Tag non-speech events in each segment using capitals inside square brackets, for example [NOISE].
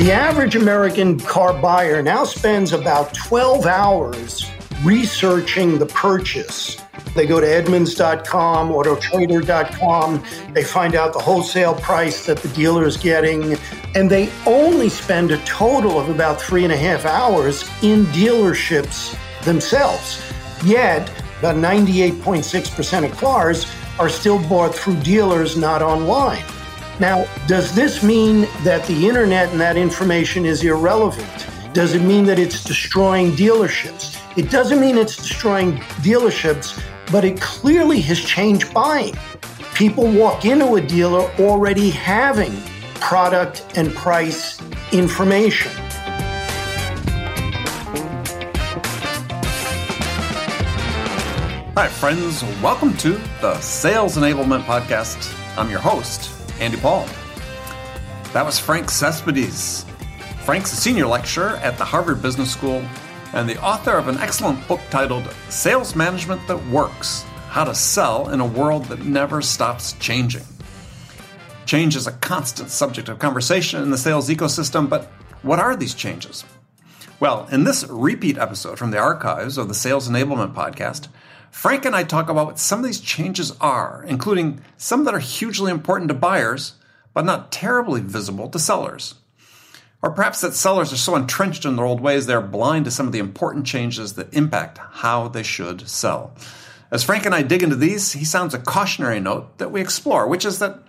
The average American car buyer now spends about 12 hours researching the purchase. They go to Edmunds.com, Autotrader.com, they find out the wholesale price that the dealer is getting, and they only spend a total of about three and a half hours in dealerships themselves. Yet, about 98.6% of cars are still bought through dealers, not online. Now, does this mean that the internet and that information is irrelevant? Does it mean that it's destroying dealerships? It doesn't mean it's destroying dealerships, but it clearly has changed buying. People walk into a dealer already having product and price information. Hi, friends. Welcome to the Sales Enablement Podcast. I'm your host, Andy Paul. That was Frank Cespedes. Frank's a senior lecturer at the Harvard Business School and the author of an excellent book titled Sales Management That Works How to Sell in a World That Never Stops Changing. Change is a constant subject of conversation in the sales ecosystem, but what are these changes? Well, in this repeat episode from the archives of the Sales Enablement Podcast, Frank and I talk about what some of these changes are, including some that are hugely important to buyers, but not terribly visible to sellers. Or perhaps that sellers are so entrenched in their old ways they're blind to some of the important changes that impact how they should sell. As Frank and I dig into these, he sounds a cautionary note that we explore, which is that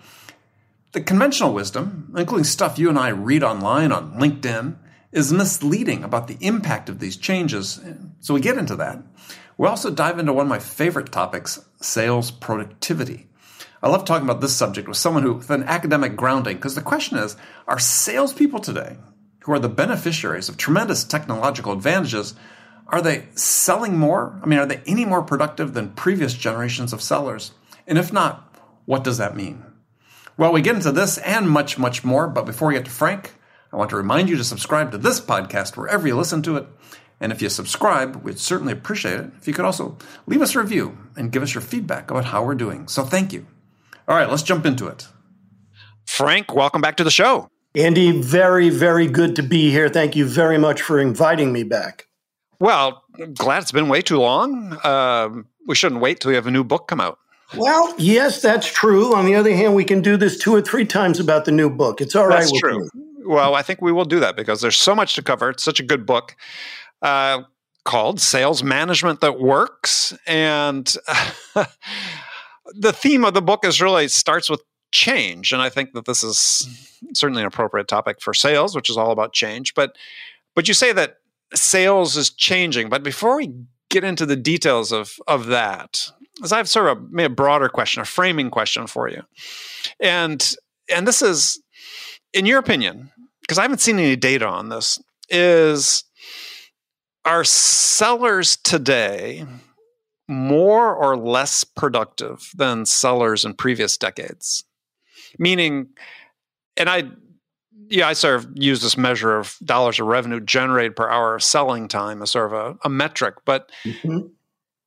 the conventional wisdom, including stuff you and I read online on LinkedIn, is misleading about the impact of these changes. So we get into that. We also dive into one of my favorite topics sales productivity. I love talking about this subject with someone who, with an academic grounding, because the question is are salespeople today, who are the beneficiaries of tremendous technological advantages, are they selling more? I mean, are they any more productive than previous generations of sellers? And if not, what does that mean? Well, we get into this and much, much more, but before we get to Frank, I want to remind you to subscribe to this podcast wherever you listen to it and if you subscribe, we'd certainly appreciate it if you could also leave us a review and give us your feedback about how we're doing. So thank you. All right, let's jump into it. Frank, welcome back to the show. Andy, very, very good to be here. Thank you very much for inviting me back. Well, glad it's been way too long. Um, we shouldn't wait till we have a new book come out. Well, yes, that's true. On the other hand, we can do this two or three times about the new book. It's all right. That's true. Me. Well, I think we will do that because there's so much to cover. It's such a good book uh, called Sales Management That Works. And [LAUGHS] the theme of the book is really starts with change. And I think that this is certainly an appropriate topic for sales, which is all about change. But but you say that sales is changing. But before we get into the details of of that, as I have sort of a, a broader question, a framing question for you. And and this is, in your opinion, because I haven't seen any data on this, is are sellers today more or less productive than sellers in previous decades? Meaning, and I, yeah, I sort of use this measure of dollars of revenue generated per hour of selling time as sort of a, a metric, but mm-hmm.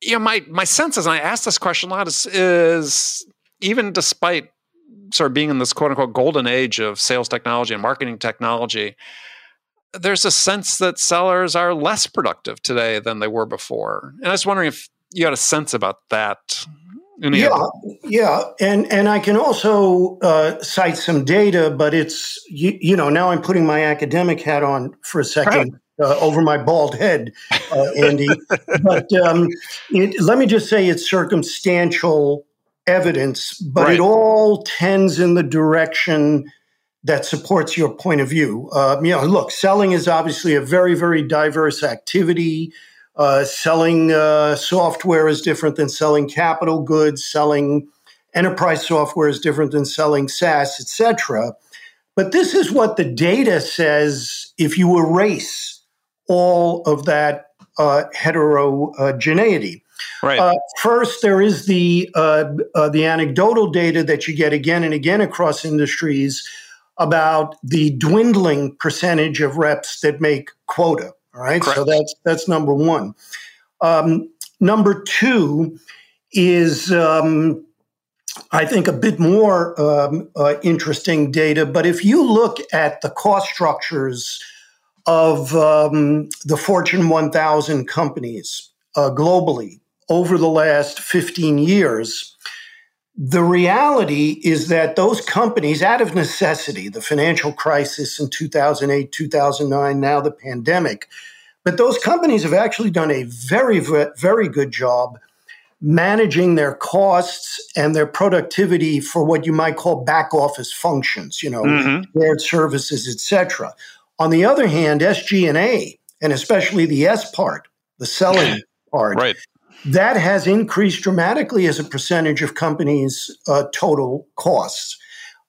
you know, my my sense is, and I ask this question a lot, is, is even despite sort of being in this quote unquote golden age of sales technology and marketing technology, there's a sense that sellers are less productive today than they were before. And I was wondering if you had a sense about that. yeah, yeah, and and I can also uh, cite some data, but it's you, you, know now I'm putting my academic hat on for a second uh, over my bald head, uh, Andy. [LAUGHS] but um, it, let me just say it's circumstantial evidence, but right. it all tends in the direction that supports your point of view. Uh, you know, look, selling is obviously a very, very diverse activity. Uh, selling uh, software is different than selling capital goods. Selling enterprise software is different than selling SaaS, etc. But this is what the data says if you erase all of that uh, heterogeneity. Right. Uh, first, there is the uh, uh, the anecdotal data that you get again and again across industries about the dwindling percentage of reps that make quota. All right, Correct. so that's that's number one. Um, number two is um, I think, a bit more um, uh, interesting data. But if you look at the cost structures of um, the Fortune 1000 companies uh, globally over the last 15 years, the reality is that those companies, out of necessity, the financial crisis in 2008, 2009, now the pandemic, but those companies have actually done a very, very good job managing their costs and their productivity for what you might call back office functions, you know, mm-hmm. shared services, etc. On the other hand, SG&A, and especially the S part, the selling [CLEARS THROAT] part, right. That has increased dramatically as a percentage of companies' uh, total costs.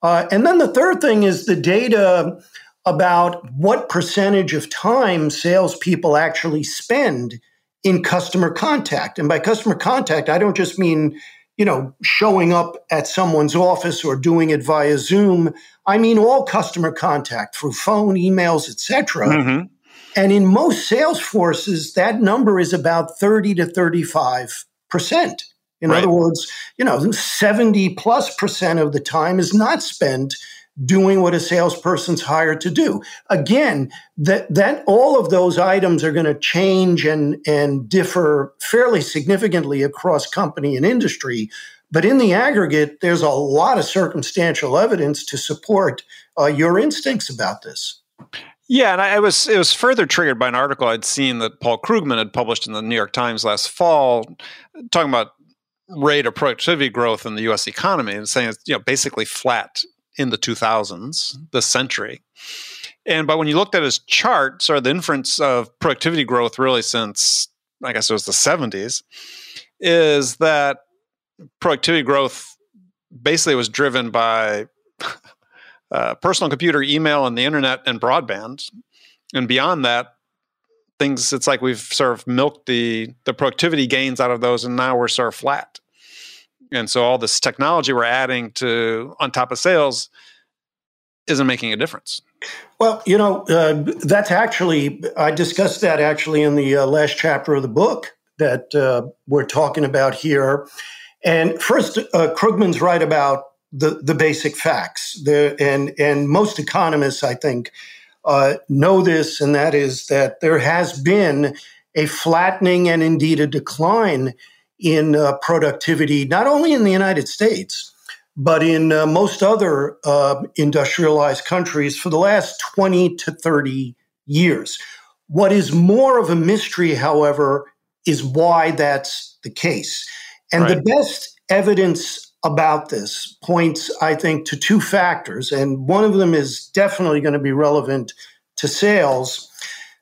Uh, and then the third thing is the data about what percentage of time salespeople actually spend in customer contact. And by customer contact, I don't just mean, you know, showing up at someone's office or doing it via Zoom. I mean all customer contact through phone, emails, etc. Mm-hmm. And in most sales forces, that number is about 30 to 35 percent. In right. other words, you know, 70 plus percent of the time is not spent doing what a salesperson's hired to do. Again, that that all of those items are going to change and and differ fairly significantly across company and industry. But in the aggregate, there's a lot of circumstantial evidence to support uh, your instincts about this. Yeah, and I, I, was it was further triggered by an article I'd seen that Paul Krugman had published in the New York Times last fall, talking about rate of productivity growth in the U.S. economy and saying it's you know basically flat in the 2000s, mm-hmm. this century. And but when you looked at his chart, sort of the inference of productivity growth really since I guess it was the 70s, is that productivity growth basically was driven by [LAUGHS] uh, personal computer, email, and the internet and broadband. And beyond that, things it's like we've sort of milked the the productivity gains out of those, and now we're sort of flat. And so all this technology we're adding to on top of sales isn't making a difference. Well you know uh, that's actually i discussed that actually in the uh, last chapter of the book that uh, we're talking about here. And first uh, krugman's right about the, the basic facts the, and, and most economists i think uh, know this and that is that there has been a flattening and indeed a decline in uh, productivity, not only in the United States, but in uh, most other uh, industrialized countries for the last 20 to 30 years. What is more of a mystery, however, is why that's the case. And right. the best evidence about this points, I think, to two factors. And one of them is definitely going to be relevant to sales.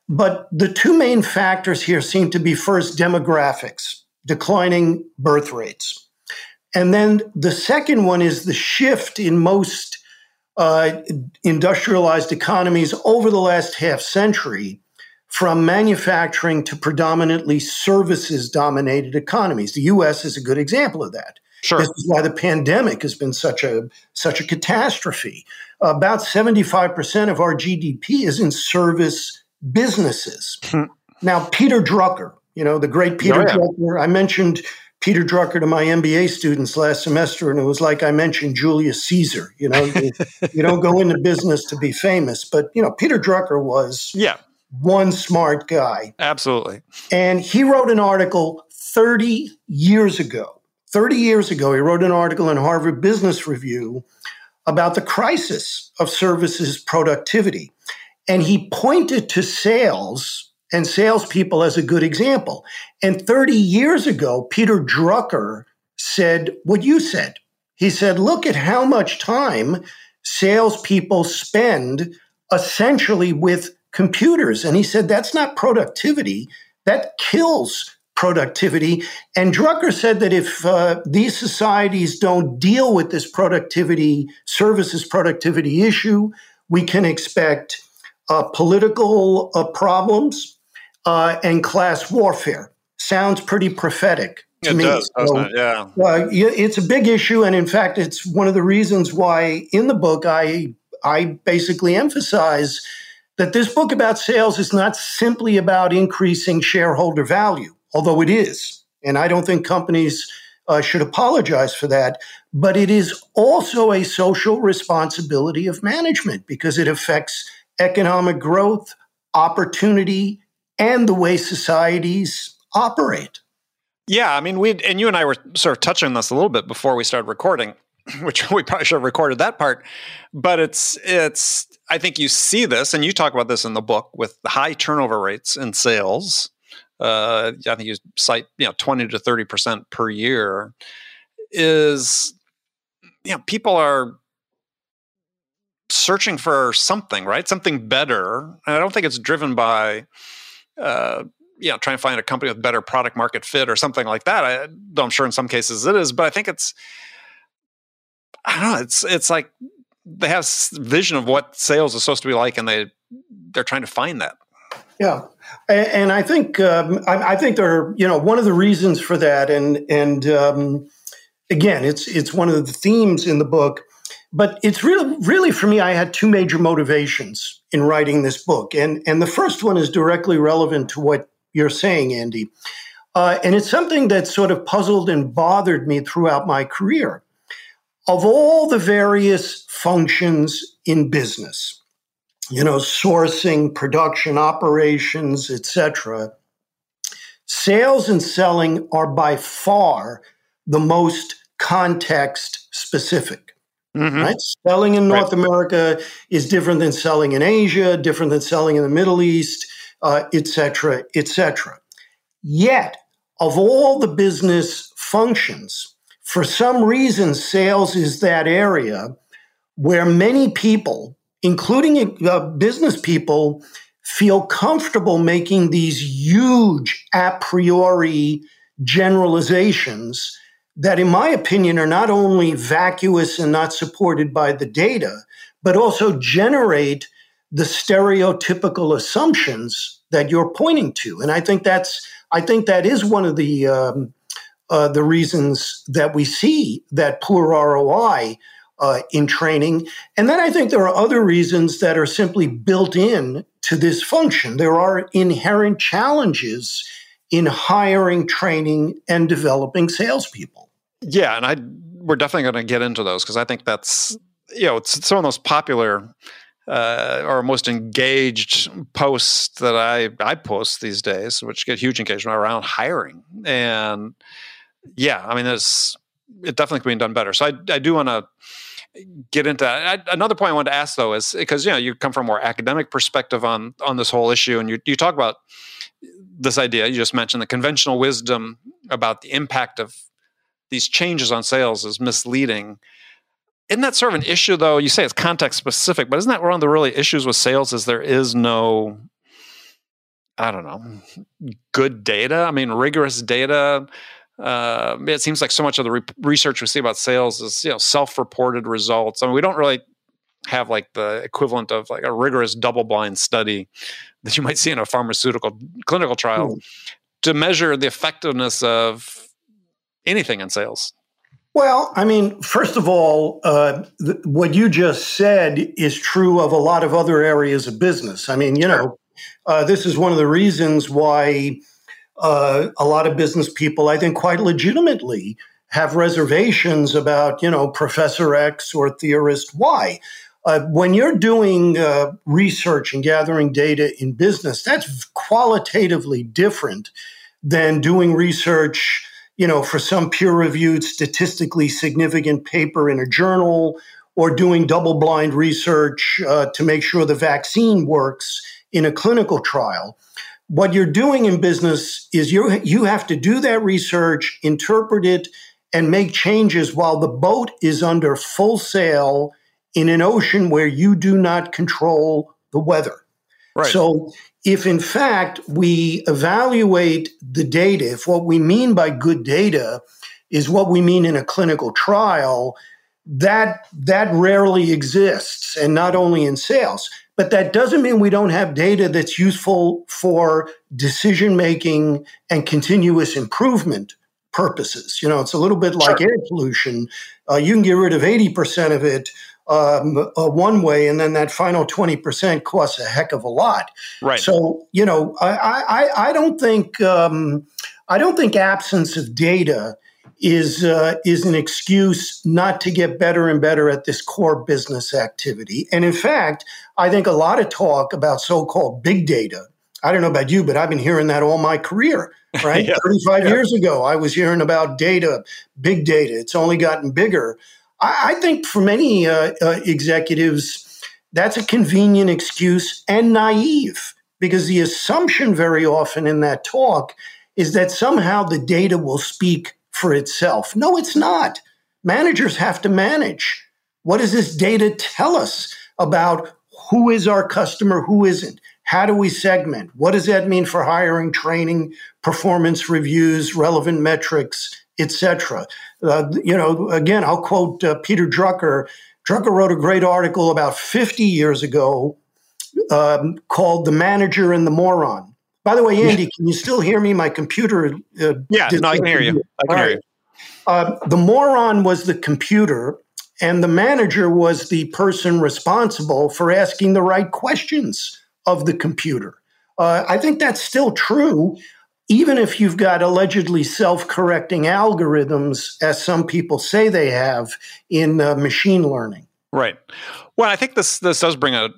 But the two main factors here seem to be first demographics declining birth rates. And then the second one is the shift in most uh, industrialized economies over the last half century from manufacturing to predominantly services dominated economies. The US is a good example of that. Sure. This is why the pandemic has been such a such a catastrophe. About 75% of our GDP is in service businesses. Hmm. now, Peter Drucker, you know, the great Peter oh, yeah. Drucker. I mentioned Peter Drucker to my MBA students last semester, and it was like I mentioned Julius Caesar. You know, you, [LAUGHS] you, don't go into business to be famous, but you know, Peter Drucker was yeah one smart guy. Absolutely. And he wrote an article 30 years ago. 30 years ago, he wrote an article in Harvard Business Review about the crisis of services productivity. And he pointed to sales and salespeople as a good example. And 30 years ago, Peter Drucker said what you said. He said, look at how much time salespeople spend essentially with computers. And he said, that's not productivity, that kills productivity. And Drucker said that if uh, these societies don't deal with this productivity, services productivity issue, we can expect uh, political uh, problems, uh, and class warfare. Sounds pretty prophetic. To it me. does, so, it? Yeah. Uh, it's a big issue, and in fact, it's one of the reasons why in the book I I basically emphasize that this book about sales is not simply about increasing shareholder value, although it is. And I don't think companies uh, should apologize for that. But it is also a social responsibility of management because it affects economic growth, opportunity, and the way societies operate. Yeah, I mean, we and you and I were sort of touching on this a little bit before we started recording, [LAUGHS] which we probably should have recorded that part. But it's it's I think you see this, and you talk about this in the book with the high turnover rates in sales. Uh, I think you cite you know twenty to thirty percent per year. Is you know people are searching for something, right? Something better. And I don't think it's driven by uh, you know, try and find a company with better product market fit or something like that. I, I'm sure in some cases it is, but I think it's, I don't know, it's it's like they have vision of what sales is supposed to be like, and they they're trying to find that. Yeah, and, I think um, I, think there, are, you know, one of the reasons for that, and and um, again, it's it's one of the themes in the book. But it's really, really for me, I had two major motivations in writing this book, and and the first one is directly relevant to what you're saying, Andy. Uh, and it's something that sort of puzzled and bothered me throughout my career. Of all the various functions in business, you know, sourcing, production, operations, etc., sales and selling are by far the most context specific. Mm-hmm. Right? Selling in North right. America is different than selling in Asia, different than selling in the Middle East, etc., uh, etc. Et Yet, of all the business functions, for some reason, sales is that area where many people, including uh, business people, feel comfortable making these huge a priori generalizations that, in my opinion, are not only vacuous and not supported by the data, but also generate the stereotypical assumptions that you're pointing to. And I think that's I think that is one of the um, uh, the reasons that we see that poor ROI uh, in training. And then I think there are other reasons that are simply built in to this function. There are inherent challenges in hiring, training, and developing salespeople. Yeah, and I we're definitely going to get into those because I think that's you know it's some of the most popular uh, or most engaged posts that I I post these days, which get huge engagement around hiring. And yeah, I mean, it's it definitely being done better. So I I do want to get into that. I, another point I wanted to ask though is because you know you come from a more academic perspective on on this whole issue, and you you talk about this idea you just mentioned the conventional wisdom about the impact of these changes on sales is misleading. Isn't that sort of an issue though? You say it's context specific but isn't that one of the really issues with sales is there is no i don't know good data? I mean rigorous data uh, it seems like so much of the re- research we see about sales is you know self-reported results i mean we don't really have like the equivalent of like a rigorous double-blind study that you might see in a pharmaceutical clinical trial mm. to measure the effectiveness of anything in sales well, I mean, first of all, uh, th- what you just said is true of a lot of other areas of business. I mean, you know, uh, this is one of the reasons why uh, a lot of business people, I think, quite legitimately have reservations about, you know, Professor X or theorist Y. Uh, when you're doing uh, research and gathering data in business, that's qualitatively different than doing research you know, for some peer reviewed, statistically significant paper in a journal or doing double blind research uh, to make sure the vaccine works in a clinical trial. What you're doing in business is you you have to do that research, interpret it, and make changes while the boat is under full sail in an ocean where you do not control the weather. Right. So if in fact we evaluate the data, if what we mean by good data is what we mean in a clinical trial, that that rarely exists, and not only in sales. But that doesn't mean we don't have data that's useful for decision making and continuous improvement purposes. You know, it's a little bit like sure. air pollution. Uh, you can get rid of 80% of it um, uh, one way, and then that final 20% costs a heck of a lot. Right. So, you know, I, I, I don't think, um, I don't think absence of data is uh, is an excuse not to get better and better at this core business activity. And in fact, I think a lot of talk about so-called big data. I don't know about you, but I've been hearing that all my career. [LAUGHS] Right, yeah. thirty-five yeah. years ago, I was hearing about data, big data. It's only gotten bigger. I, I think for many uh, uh, executives, that's a convenient excuse and naive because the assumption very often in that talk is that somehow the data will speak for itself. No, it's not. Managers have to manage. What does this data tell us about who is our customer, who isn't? How do we segment? What does that mean for hiring, training, performance reviews, relevant metrics, etc.? Uh, you know, again, I'll quote uh, Peter Drucker. Drucker wrote a great article about 50 years ago um, called "The Manager and the Moron." By the way, Andy, can you still hear me? My computer. Uh, yeah, no, I can hear you. I can hear you. Uh, the moron was the computer, and the manager was the person responsible for asking the right questions of the computer. Uh, I think that's still true, even if you've got allegedly self correcting algorithms, as some people say they have in uh, machine learning. Right. Well, I think this this does bring a,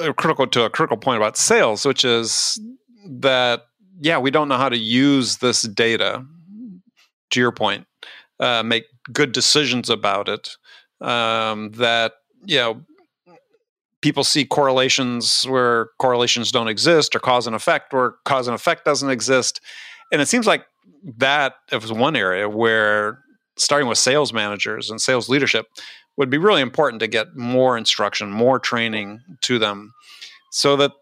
a critical to a critical point about sales, which is that yeah, we don't know how to use this data. To your point, uh, make good decisions about it. Um, that you know, people see correlations where correlations don't exist, or cause and effect where cause and effect doesn't exist, and it seems like that is one area where starting with sales managers and sales leadership would be really important to get more instruction, more training to them, so that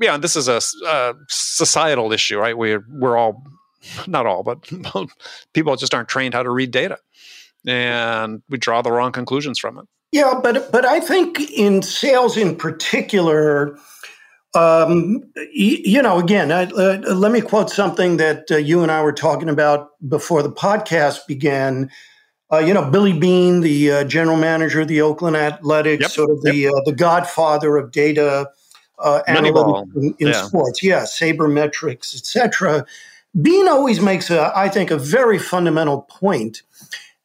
yeah, this is a, a societal issue, right? We're we're all not all, but [LAUGHS] people just aren't trained how to read data, and we draw the wrong conclusions from it. Yeah, but but I think in sales in particular, um, you, know, again, I, uh, let me quote something that uh, you and I were talking about before the podcast began. Uh, you know, Billy Beane, the uh, general manager of the Oakland Athletics, yep, sort of the yep. Uh, the godfather of data uh, analytics in, in yeah. sports. Yeah, sabermetrics, etc. Beane always makes a, I think, a very fundamental.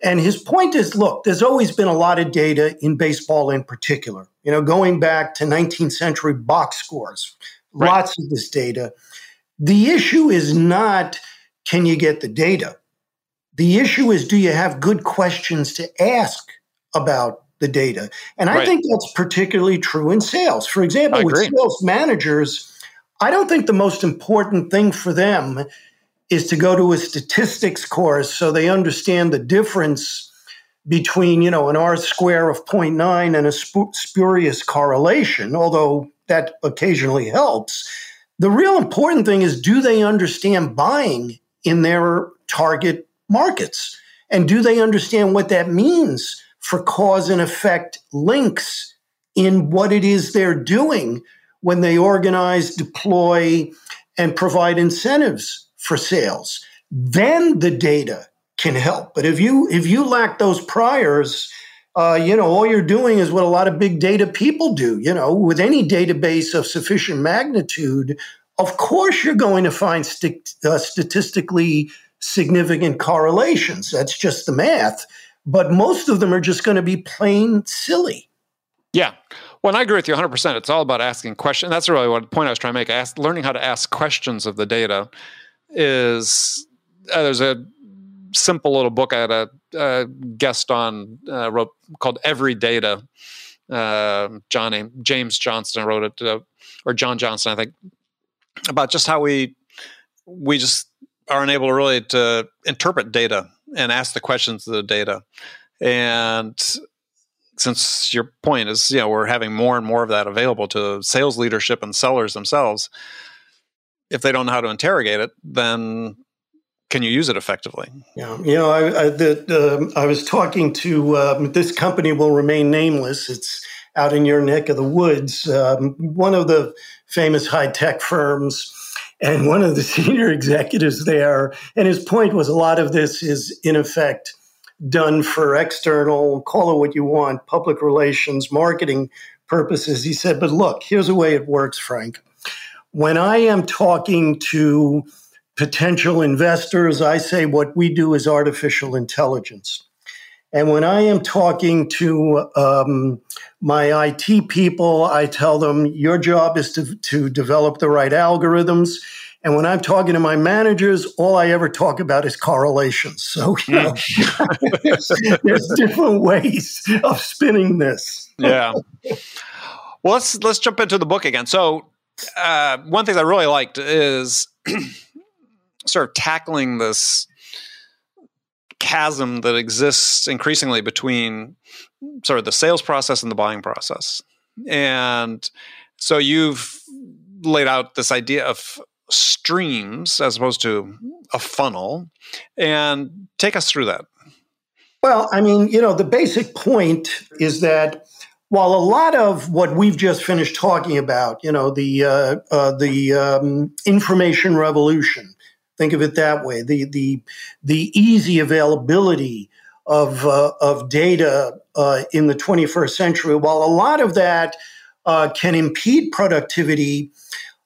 And his point is, look, there's always been a lot of data in baseball in particular. You know, going back to 19th century box scores, right. lots of this data. The issue is not can you get the data? The issue is do you have good questions to ask about the data. And I right. think that's particularly true in sales. For example, with sales managers, I don't think the most important thing for them is to go to a statistics course so they understand the difference between, you know, an R square of 0.9 and a sp- spurious correlation, although that occasionally helps. The real important thing is do they understand buying in their target markets? And do they understand what that means for cause and effect links in what it is they're doing when they organize, deploy, and provide incentives for sales. Then the data can help. But if you if you lack those priors, uh, you know all you're doing is what a lot of big data people do. You know, with any database of sufficient magnitude, of course you're going to find st- uh, statistically significant correlations. That's just the math but most of them are just going to be plain silly. Yeah. Well, I agree with you 100%. It's all about asking questions. That's really what the point I was trying to make. Ask, learning how to ask questions of the data is uh, there's a simple little book I had a, guest on uh, wrote called Everydata. Uh, John James Johnston wrote it, uh, or John Johnston, I think, about just how we we just are unable really to interpret data and ask the questions of the data. And since your point is, you know, we're having more and more of that available to sales leadership and sellers themselves. If they don't know how to interrogate it, then can you use it effectively? Yeah, you know, I, I, the, uh, I was talking to um, this company will remain nameless. It's out in your neck of the woods. Um, one of the famous high tech firms and one of the [LAUGHS] senior executives there. And his point was a lot of this is, in effect, done for external, call it what you want, public relations, marketing purposes. He said, but look, here's the way it works, Frank. When I am talking to potential investors, I say what we do is artificial intelligence. And when I am talking to um, my IT people, I tell them your job is to, to develop the right algorithms. And when I'm talking to my managers, all I ever talk about is correlations. So [LAUGHS] you know, there's, there's different ways of spinning this. yeah. Well, let's let's jump into the book again. So, uh, one thing I really liked is [CLEARS THROAT] sort of tackling this chasm that exists increasingly between sort of the sales process and the buying process. And so you've laid out this idea of streams as opposed to a funnel and take us through that. Well, I mean, you know, the basic point is that while a lot of what we've just finished talking about, you know, the uh, uh, the um, information revolution, Think of it that way. The the the easy availability of uh, of data uh, in the 21st century. While a lot of that uh, can impede productivity,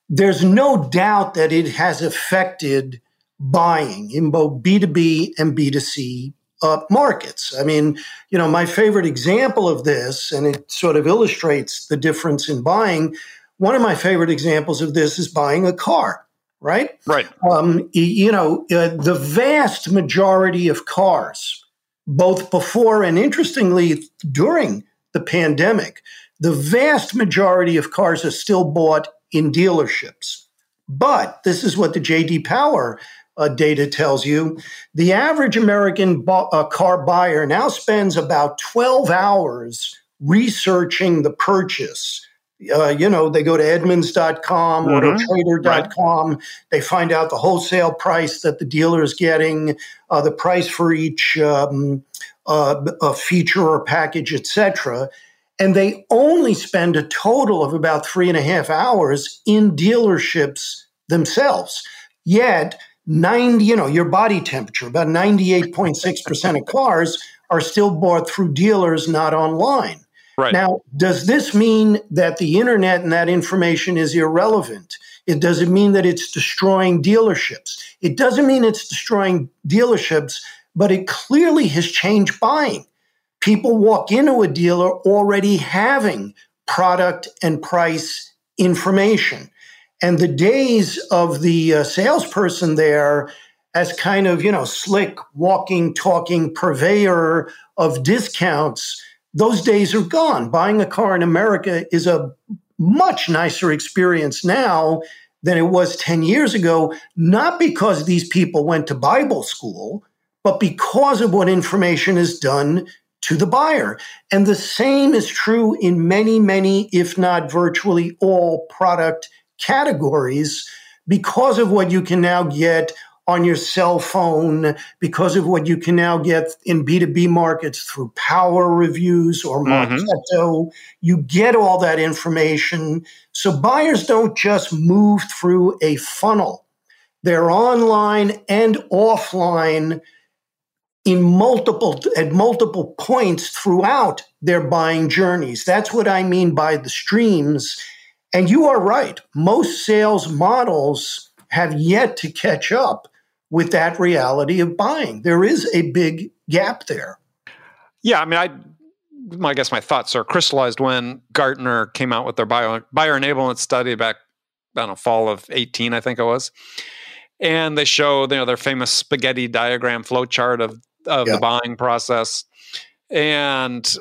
there's no doubt that it has affected buying in both B2B and B2C uh, markets. I mean, you know, my favorite example of this, and it sort of illustrates the difference in buying. One of my favorite examples of this is buying a car right? Right. Um, you know, uh, the vast majority of cars, both before and interestingly during the pandemic, the vast majority of cars are still bought in dealerships. But this is what the JD Power uh, data tells you. The average American bu- uh, car buyer now spends about 12 hours researching the purchase uh, you know, they go to Edmunds.com, mm-hmm. AutoTrader.com. Right. They find out the wholesale price that the dealer is getting, uh, the price for each um, uh, feature or package, etc. And they only spend a total of about three and a half hours in dealerships themselves. Yet, 90, you know, your body temperature, about 98.6% of cars are still bought through dealers, not online. Right. Now, does this mean that the internet and that information is irrelevant? It doesn't mean that it's destroying dealerships. It doesn't mean it's destroying dealerships, but it clearly has changed buying. People walk into a dealer already having product and price information. And the days of the uh, salesperson there as kind of, you know, slick, walking, talking purveyor of discounts those days are gone. Buying a car in America is a much nicer experience now than it was 10 years ago, not because these people went to Bible school, but because of what information is done to the buyer. And the same is true in many, many, if not virtually all product categories because of what you can now get on your cell phone because of what you can now get in B2B markets through Power Reviews or mm-hmm. Marketo. Mm-hmm. You get all that information. So buyers don't just move through a funnel. They're online and offline in multiple at multiple points throughout their buying journeys. That's what I mean by the streams. And you are right. Most sales models have yet to catch up with that reality of buying. There is a big gap there. Yeah, I mean, I I guess my thoughts are crystallized when Gartner came out with their buyer, buyer enablement study back, I don't know, fall of 18, I think it was. And they show, you know, their famous spaghetti diagram flow chart of, of yeah. the buying process. And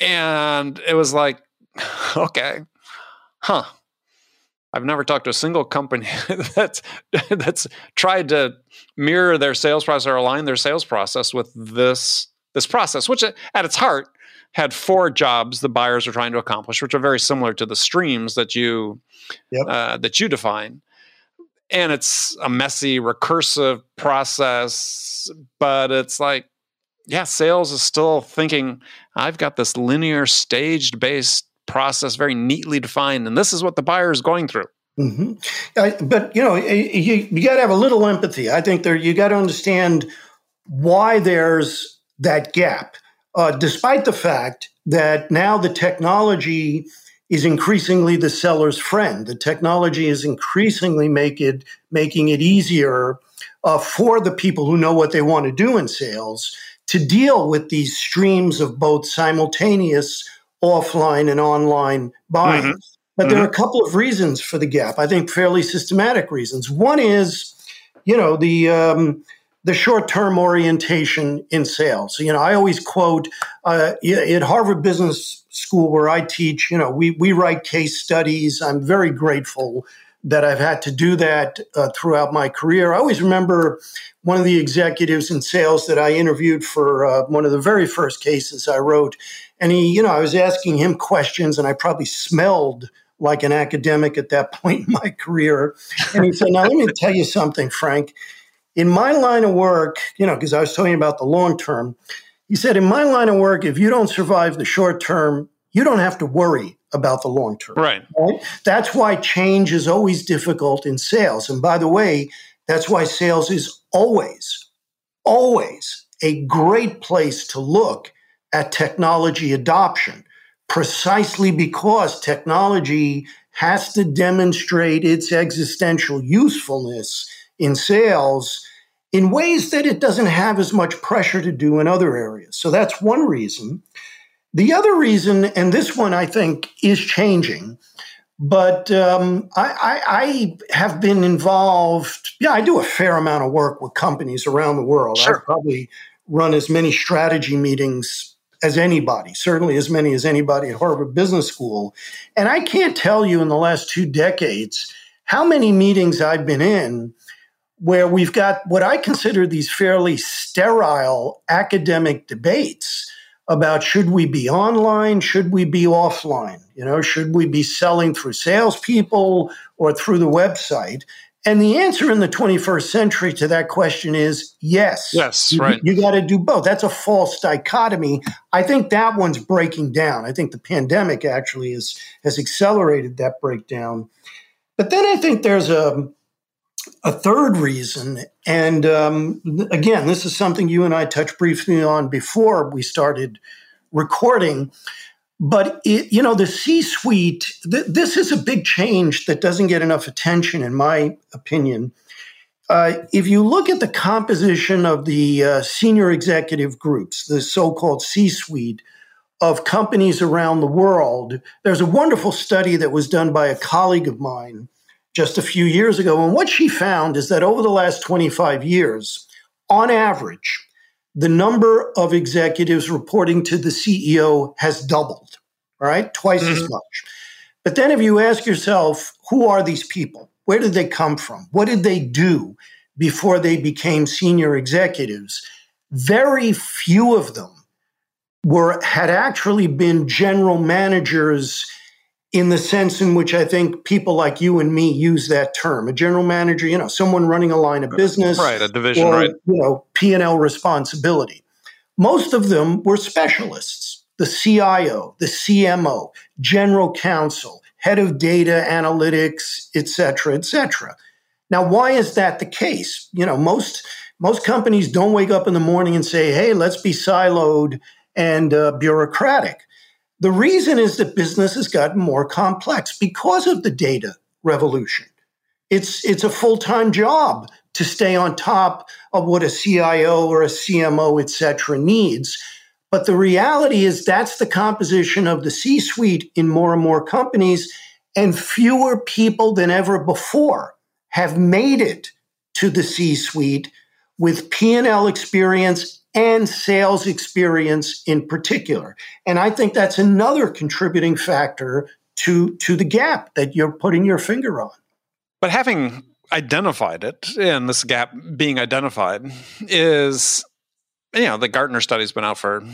and it was like, [SIGHS] okay, huh, I've never talked to a single company [LAUGHS] that's that's tried to mirror their sales process or align their sales process with this this process, which at its heart had four jobs the buyers are trying to accomplish, which are very similar to the streams that you yep. uh, that you define. And it's a messy, recursive process, but it's like, yeah, sales is still thinking, I've got this linear, staged based process very neatly defined, and this is what the buyer is going through. Mm-hmm. Uh, but you know, you, you got to have a little empathy. I think there you got to understand why there's that gap, uh, despite the fact that now the technology is increasingly the seller's friend. The technology is increasingly make it, making it easier uh, for the people who know what they want to do in sales to deal with these streams of both simultaneous offline and online buying. Mm-hmm. But mm-hmm. there are a couple of reasons for the gap. I think fairly systematic reasons. One is, you know, the um, the short term orientation in sales. You know, I always quote uh, at Harvard Business School where I teach. You know, we we write case studies. I'm very grateful that I've had to do that uh, throughout my career. I always remember one of the executives in sales that I interviewed for uh, one of the very first cases I wrote. And he, you know, I was asking him questions, and I probably smelled like an academic at that [LAUGHS] point in my career. And he said, Now, let me tell you something, Frank. In my line of work, you know, because I was talking about the long term, he said, In my line of work, if you don't survive the short term, you don't have to worry about the long term. Right. right. That's why change is always difficult in sales. And by the way, that's why sales is always, always a great place to look at technology adoption, precisely because technology has to demonstrate its existential usefulness in sales in ways that it doesn't have as much pressure to do in other areas. So that's one reason. The other reason, and this one I think is changing, but um, I, I, I, have been involved. Yeah, I do a fair amount of work with companies around the world. Sure. I probably run as many strategy meetings as anybody, certainly as many as anybody at Harvard Business School. And I can't tell you in the last two decades how many meetings I've been in where we've got what I consider these fairly sterile academic debates about should we be online, should we be offline? You know, should we be selling through salespeople or through the website? And the answer in the 21st century to that question is yes. Yes, you, right. You got to do both. That's a false dichotomy. I think that one's breaking down. I think the pandemic actually is, has accelerated that breakdown. But then I think there's a a third reason, and um, again, this is something you and I touched briefly on before we started recording. But it, you know, the C-suite. Th- this is a big change that doesn't get enough attention, in my opinion. Uh, if you look at the composition of the uh, senior executive groups, the so-called C-suite of companies around the world, there's a wonderful study that was done by a colleague of mine just a few years ago. And what she found is that over the last 25 years, on average, the number of executives reporting to the CEO has doubled, all right, twice mm-hmm. as much. But then if you ask yourself, who are these people? Where did they come from? What did they do before they became senior executives? Very few of them were had actually been general managers in the sense in which I think people like you and me use that term. A general manager, you know, someone running a line of business, right? A division, or, right? You know, P and L responsibility. Most of them were specialists: the CIO, the CMO, general counsel, head of data analytics, et cetera, et cetera. Now, why is that the case? You know, most most companies don't wake up in the morning and say, "Hey, let's be siloed and uh, bureaucratic." The reason is that business has gotten more complex because of the data revolution. It's, it's a full time job to stay on top of what a CIO or a CMO, et cetera, needs. But the reality is that's the composition of the C suite in more and more companies, and fewer people than ever before have made it to the C suite with P&L experience and sales experience in particular. And I think that's another contributing factor to, to the gap that you're putting your finger on. But having identified it, and this gap being identified, is you know the Gartner study's been out for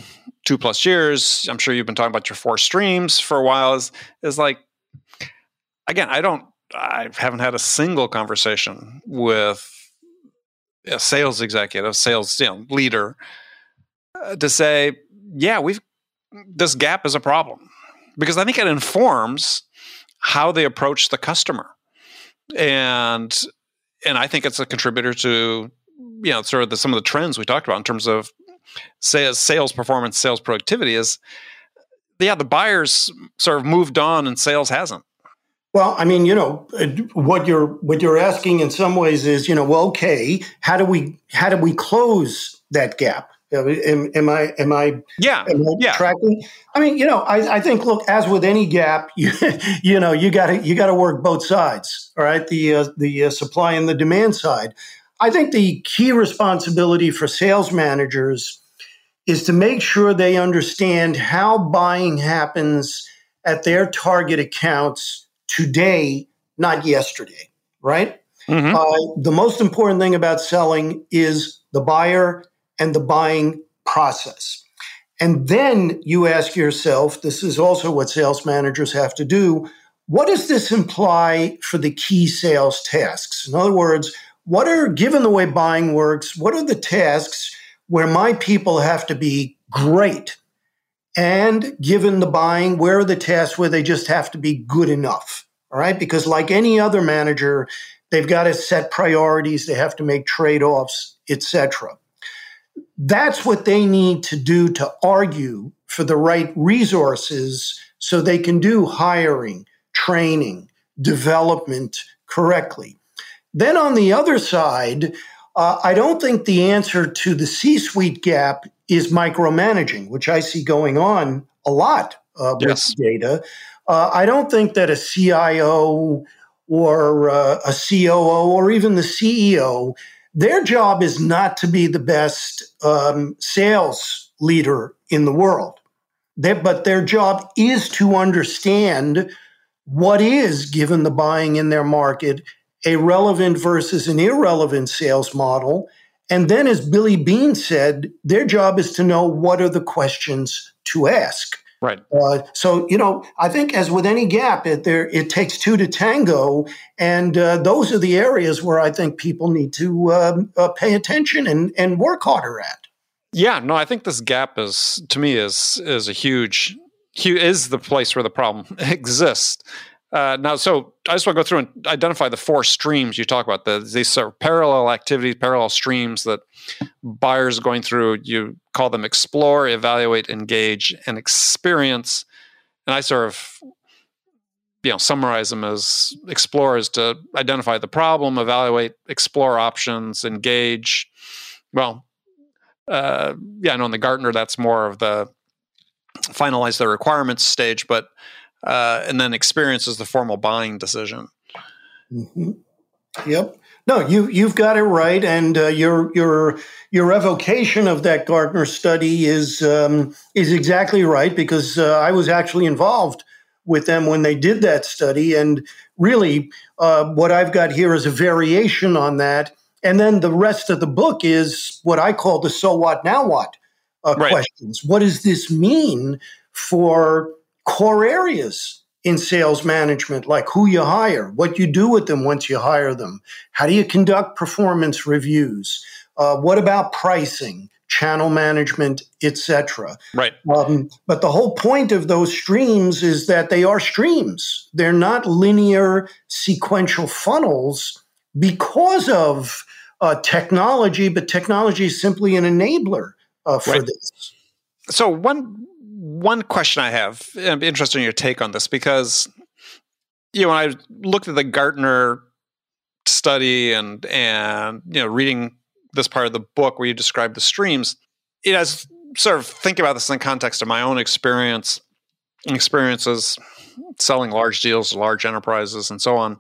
two plus years. I'm sure you've been talking about your four streams for a while. Is is like again, I don't, I haven't had a single conversation with a sales executive, sales you know, leader, uh, to say, yeah, we've this gap is a problem because I think it informs how they approach the customer, and and I think it's a contributor to you know sort of the, some of the trends we talked about in terms of sales sales performance, sales productivity is yeah, the buyers sort of moved on and sales hasn't. Well, I mean, you know, what you're what you're asking in some ways is, you know, well, okay, how do we how do we close that gap? Am, am I am I yeah am I yeah tracking? I mean, you know, I, I think look, as with any gap, [LAUGHS] you you know, you got to you got to work both sides. All right, the uh, the uh, supply and the demand side. I think the key responsibility for sales managers is to make sure they understand how buying happens at their target accounts today, not yesterday. Right. Mm-hmm. Uh, the most important thing about selling is the buyer and the buying process. And then you ask yourself this is also what sales managers have to do. What does this imply for the key sales tasks? In other words, what are, given the way buying works, what are the tasks where my people have to be great? And given the buying, where are the tasks where they just have to be good enough? All right. Because like any other manager, they've got to set priorities, they have to make trade offs, etc. That's what they need to do to argue for the right resources so they can do hiring, training, development correctly. Then on the other side, uh, I don't think the answer to the C suite gap is micromanaging, which I see going on a lot uh, yes. with data. Uh, I don't think that a CIO or uh, a COO or even the CEO their job is not to be the best um, sales leader in the world, they, but their job is to understand what is, given the buying in their market, a relevant versus an irrelevant sales model. And then, as Billy Beane said, their job is to know what are the questions to ask. Right. Uh, so you know, I think as with any gap, it there it takes two to tango, and uh, those are the areas where I think people need to um, uh, pay attention and and work harder at. Yeah, no, I think this gap is to me is is a huge, huge is the place where the problem [LAUGHS] exists. Uh, now, so I just want to go through and identify the four streams you talk about. The, these sort of parallel activities, parallel streams that buyers going through. You call them explore, evaluate, engage, and experience. And I sort of, you know, summarize them as explore is to identify the problem, evaluate, explore options, engage. Well, uh, yeah, I know in the Gartner that's more of the finalize the requirements stage, but uh, and then experience is the formal buying decision. Mm-hmm. Yep. No, you you've got it right, and uh, your your your evocation of that Gartner study is um, is exactly right because uh, I was actually involved with them when they did that study, and really, uh, what I've got here is a variation on that, and then the rest of the book is what I call the "so what now what" uh, right. questions. What does this mean for core areas in sales management, like who you hire, what you do with them once you hire them, how do you conduct performance reviews, uh, what about pricing, channel management, etc. Right. Um, but the whole point of those streams is that they are streams; they're not linear sequential funnels because of uh, technology. But technology is simply an enabler uh, for right. this. So one one question I have, I'm interested in your take on this because you know when I looked at the Gartner study and and you know reading this part of the book where you describe the streams, it has sort of think about this in the context of my own experience experiences selling large deals to large enterprises and so on.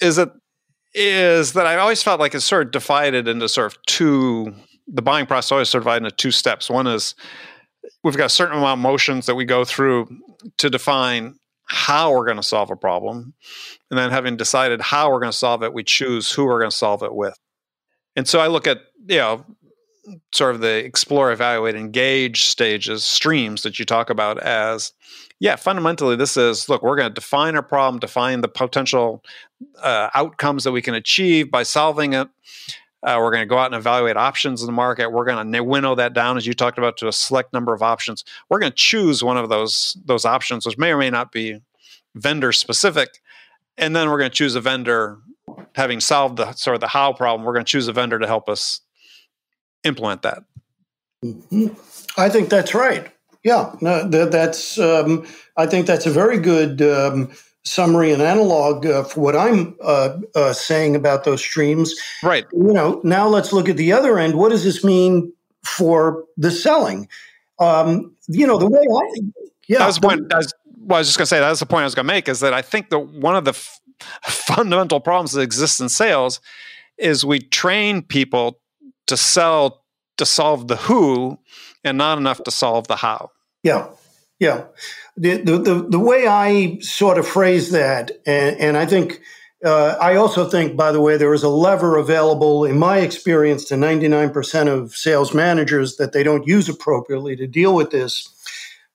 Is it is that I always felt like it's sort of divided into sort of two the buying process always sort of divided into two steps. One is we've got a certain amount of motions that we go through to define how we're going to solve a problem. And then having decided how we're going to solve it, we choose who we're going to solve it with. And so I look at, you know, sort of the explore, evaluate, engage stages, streams that you talk about as, yeah, fundamentally, this is look, we're going to define our problem, define the potential uh, outcomes that we can achieve by solving it. Uh, we're going to go out and evaluate options in the market. We're going to winnow that down, as you talked about, to a select number of options. We're going to choose one of those those options, which may or may not be vendor specific, and then we're going to choose a vendor. Having solved the sort of the how problem, we're going to choose a vendor to help us implement that. Mm-hmm. I think that's right. Yeah, no, that, that's. Um, I think that's a very good um, summary and analog uh, for what I'm uh, uh, saying about those streams. Right. You know, now let's look at the other end. What does this mean for the selling? Um, you know, the way I. Yeah, that was the point. I was, well, I was just going to say that's the point I was going to make is that I think that one of the f- fundamental problems that exists in sales is we train people to sell to solve the who and not enough to solve the how. Yeah, yeah. The the the, way I sort of phrase that, and, and I think. Uh, I also think, by the way, there is a lever available, in my experience, to 99% of sales managers that they don't use appropriately to deal with this.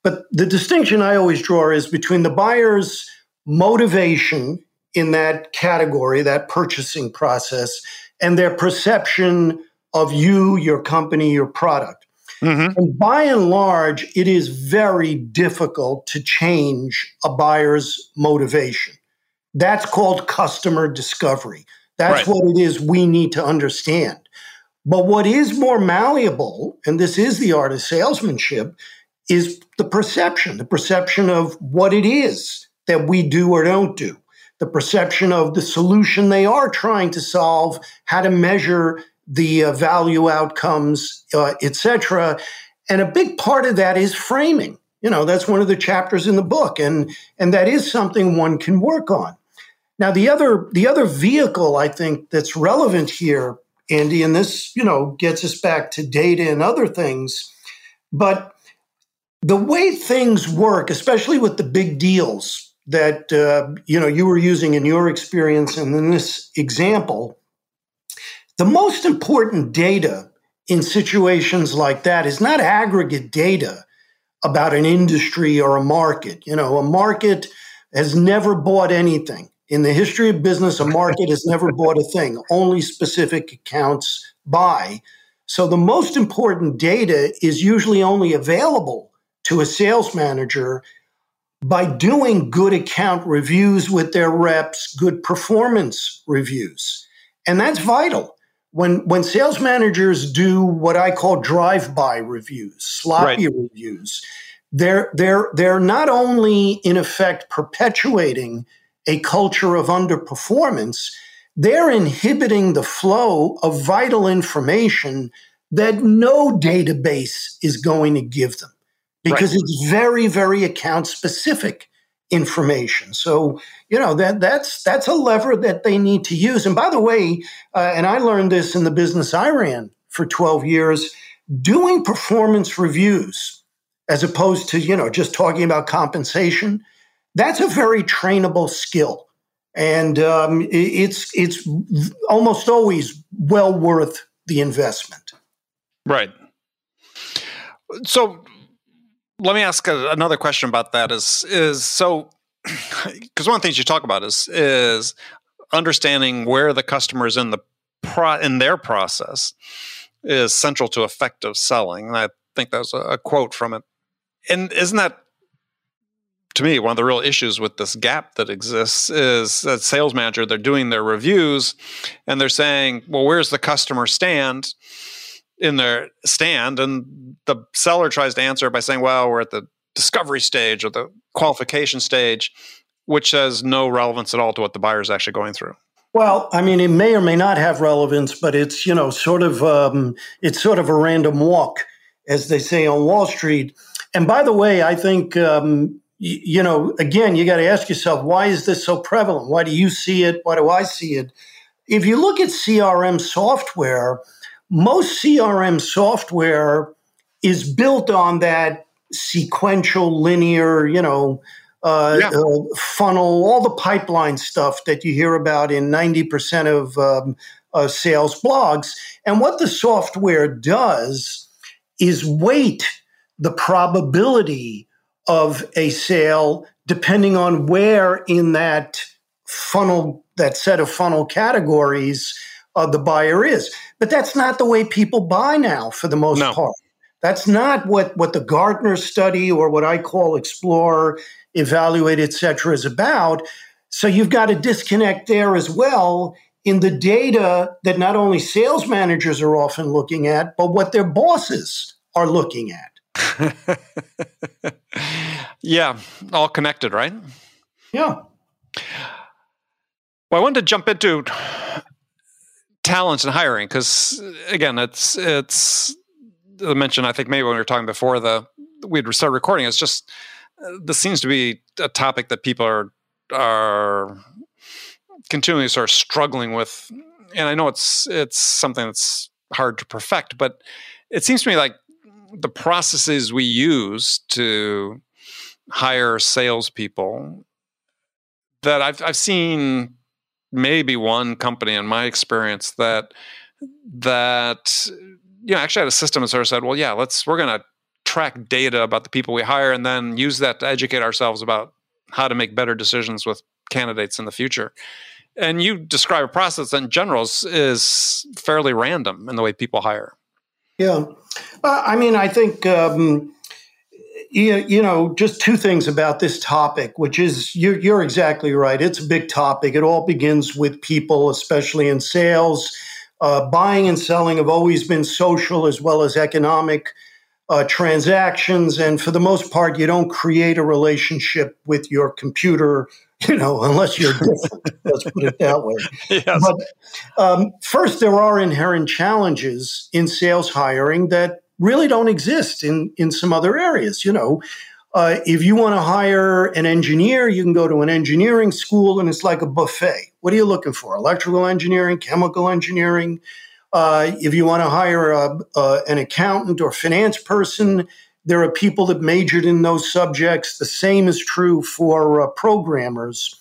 But the distinction I always draw is between the buyer's motivation in that category, that purchasing process, and their perception of you, your company, your product. Mm-hmm. And by and large, it is very difficult to change a buyer's motivation. That's called customer discovery. That's right. what it is we need to understand. But what is more malleable, and this is the art of salesmanship, is the perception, the perception of what it is that we do or don't do, the perception of the solution they are trying to solve, how to measure the uh, value outcomes, uh, etc. And a big part of that is framing. You know, that's one of the chapters in the book, and and that is something one can work on. Now, the other the other vehicle I think that's relevant here, Andy, and this you know gets us back to data and other things, but the way things work, especially with the big deals that uh, you know you were using in your experience and in this example, the most important data in situations like that is not aggregate data about an industry or a market. You know, a market has never bought anything. In the history of business, a market has never bought a thing. Only specific accounts buy. So the most important data is usually only available to a sales manager by doing good account reviews with their reps, good performance reviews. And that's vital when when sales managers do what I call drive-by reviews, sloppy right. reviews, they're they're they're not only in effect perpetuating a culture of underperformance, they're inhibiting the flow of vital information that no database is going to give them because right. it's very very account specific information. So you know that that's that's a lever that they need to use. And by the way, uh, and I learned this in the business I ran for 12 years, doing performance reviews as opposed to you know just talking about compensation. That's a very trainable skill, and um, it's it's almost always well worth the investment. Right. So let me ask a, another question about that is is so [CLEARS THROAT] because one of the things you talk about is is understanding where the customer is in the pro, in their process is central to effective selling and i think that's a, a quote from it. And isn't that to me one of the real issues with this gap that exists is that sales manager they're doing their reviews and they're saying well where's the customer stand in their stand and the seller tries to answer by saying well we're at the discovery stage or the qualification stage which has no relevance at all to what the buyer is actually going through. Well i mean it may or may not have relevance but it's you know sort of um, it's sort of a random walk as they say on wall street. And by the way i think um, you know again you got to ask yourself why is this so prevalent? Why do you see it? Why do i see it? If you look at crm software most CRM software is built on that sequential, linear, you know, uh, yeah. uh, funnel, all the pipeline stuff that you hear about in 90% of um, uh, sales blogs. And what the software does is weight the probability of a sale depending on where in that funnel, that set of funnel categories, uh, the buyer is. But that's not the way people buy now for the most no. part. That's not what, what the Gartner study or what I call explore, evaluate, etc. is about. So you've got a disconnect there as well in the data that not only sales managers are often looking at, but what their bosses are looking at. [LAUGHS] yeah, all connected, right? Yeah. Well, I wanted to jump into talent and hiring because, again, it's it's I mentioned. I think maybe when we were talking before the we'd start recording, it's just uh, this seems to be a topic that people are are continually sort of struggling with, and I know it's it's something that's hard to perfect, but it seems to me like the processes we use to hire salespeople that I've I've seen maybe one company in my experience that that you know actually had a system that sort of said, well, yeah, let's we're going to track data about the people we hire and then use that to educate ourselves about how to make better decisions with candidates in the future. And you describe a process in general is, is fairly random in the way people hire. Yeah. Uh, I mean, I think, um, you, you know, just two things about this topic, which is you're, you're exactly right. It's a big topic. It all begins with people, especially in sales. Uh, buying and selling have always been social as well as economic uh, transactions. And for the most part, you don't create a relationship with your computer, you know, [LAUGHS] unless you're different. let's put it that way. Yes. But um, first, there are inherent challenges in sales hiring that really don't exist in, in some other areas. You know, uh, if you want to hire an engineer, you can go to an engineering school and it's like a buffet. What are you looking for? Electrical engineering, chemical engineering, uh, if you want to hire a, an accountant or finance person, there are people that majored in those subjects. The same is true for uh, programmers,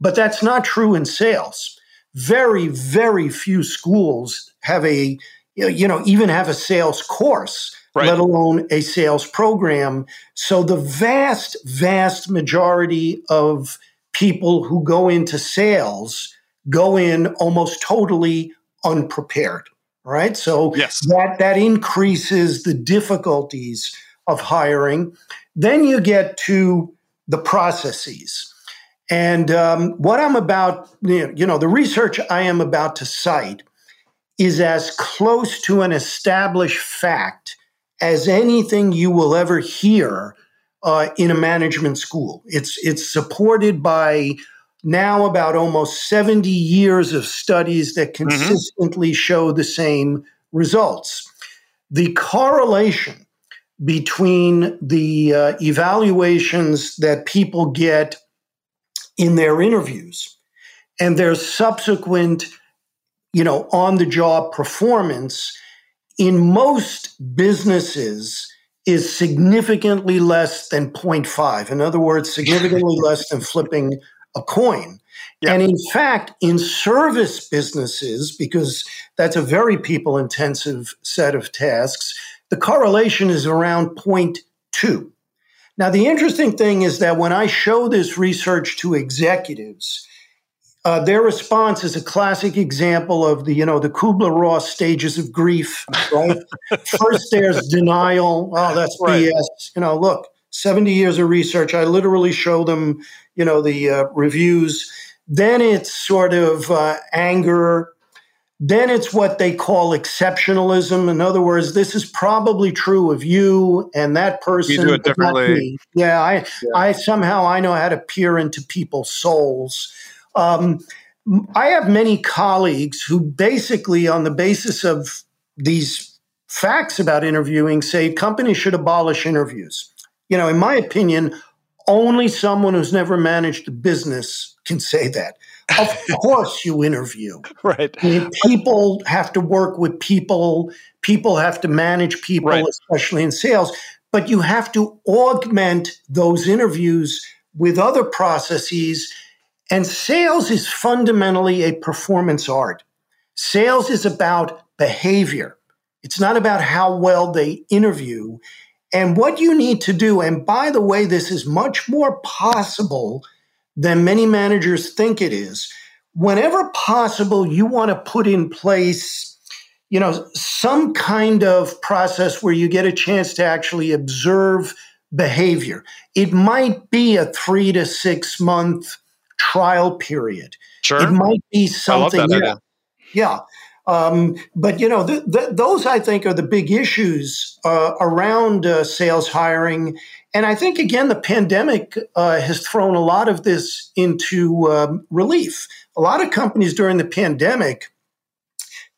but that's not true in sales. Very, very few schools have a, you know, even have a sales course, right. let alone a sales program. So the vast, vast majority of people who go into sales go in almost totally unprepared. Right. So yes. that, that increases the difficulties of hiring. Then you get to the processes. And um, what I'm about, you know, the research I am about to cite is as close to an established fact as anything you will ever hear uh, in a management school. It's it's supported by now about almost 70 years of studies that mm-hmm. consistently mm-hmm. show the same results. The correlation between the uh, evaluations that people get in their interviews and their subsequent you know on the job performance in most businesses is significantly less than 0.5 in other words significantly [LAUGHS] less than flipping a coin. Yeah. And in fact, in service businesses, because that's a very people intensive set of tasks, the correlation is around 0.2. Now, the interesting thing is that when I show this research to executives, uh, their response is a classic example of the, you know, the Kubler-Ross stages of grief. Right? [LAUGHS] First, there's denial. Oh, that's right. BS. You know, look, 70 years of research. I literally show them, you know, the uh, reviews. Then it's sort of uh, anger. Then it's what they call exceptionalism. In other words, this is probably true of you and that person. You do it differently. Yeah, I, yeah. I somehow I know how to peer into people's souls. Um, I have many colleagues who basically, on the basis of these facts about interviewing, say companies should abolish interviews you know, in my opinion, only someone who's never managed a business can say that. Of [LAUGHS] course, you interview. Right. I mean, people have to work with people, people have to manage people, right. especially in sales, but you have to augment those interviews with other processes. And sales is fundamentally a performance art. Sales is about behavior. It's not about how well they interview. And what you need to do, and by the way, this is much more possible than many managers think it is. Whenever possible, you want to put in place, you know, some kind of process where you get a chance to actually observe behavior. It might be a three to six month trial period. Sure. It might be something. yeah. yeah. Um, but you know, th- th- those I think are the big issues uh, around uh, sales hiring, and I think again the pandemic uh, has thrown a lot of this into um, relief. A lot of companies during the pandemic,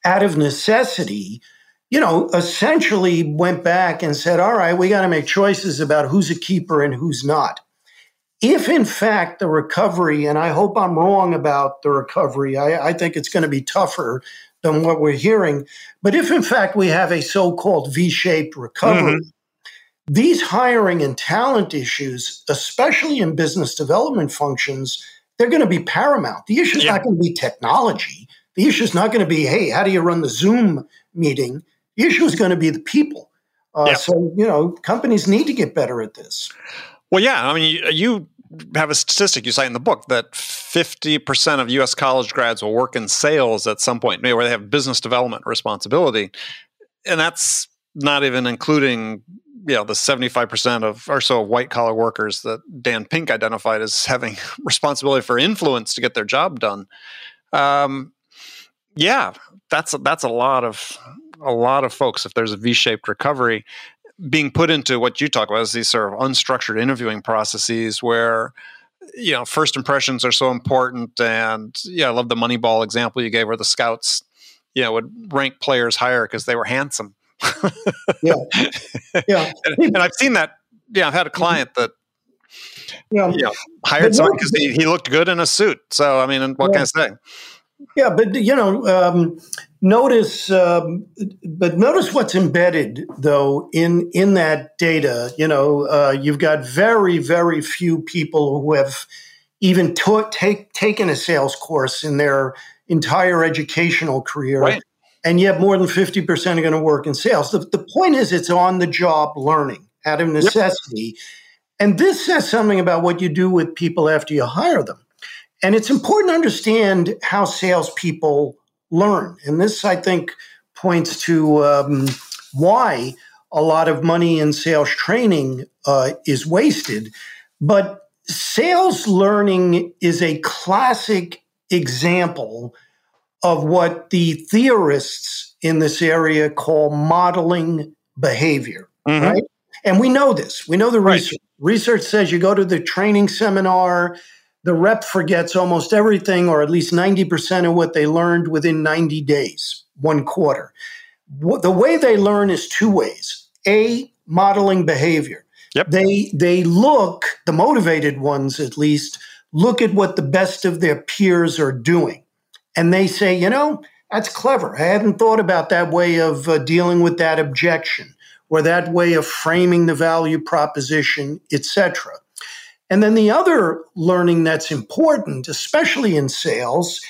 out of necessity, you know, essentially went back and said, "All right, we got to make choices about who's a keeper and who's not." If in fact the recovery, and I hope I'm wrong about the recovery, I, I think it's going to be tougher than what we're hearing. But if in fact we have a so called V shaped recovery, mm-hmm. these hiring and talent issues, especially in business development functions, they're going to be paramount. The issue is yeah. not going to be technology. The issue is not going to be, hey, how do you run the Zoom meeting? The issue is going to be the people. Uh, yeah. So, you know, companies need to get better at this. Well, yeah. I mean, you, have a statistic you cite in the book that 50% of US college grads will work in sales at some point, where they have business development responsibility. And that's not even including you know the 75% of or so of white collar workers that Dan Pink identified as having [LAUGHS] responsibility for influence to get their job done. Um, yeah, that's that's a lot of a lot of folks. If there's a V-shaped recovery, being put into what you talk about is these sort of unstructured interviewing processes where you know first impressions are so important and yeah i love the moneyball example you gave where the scouts you know would rank players higher because they were handsome. Yeah. [LAUGHS] Yeah. And, and, i've seen that yeah i've had a mm-hmm. client that yeah, you know, hired someone because he, he looked good in a suit. So i mean what yeah. can i say yeah but you know um, notice um, but notice what's embedded though in in that data you know uh, you've got very very few people who have even ta- take, taken a sales course in their entire educational career right. and yet more than 50% are going to work in sales the, the point is it's on the job learning out of necessity yep. and this says something about what you do with people after you hire them and it's important to understand how salespeople learn. And this, I think, points to um, why a lot of money in sales training uh, is wasted. But sales learning is a classic example of what the theorists in this area call modeling behavior, mm-hmm. right? And we know this. We know the right. research. Research says you go to the training seminar, the rep forgets almost everything, or at least 90% of what they learned within 90 days, one quarter. The way they learn is two ways. A, modeling behavior. Yep. They they look, the motivated ones at least, look at what the best of their peers are doing. And they say, you know, that's clever. I hadn't thought about that way of uh, dealing with that objection or that way of framing the value proposition, etc. And then the other learning that's important, especially in sales,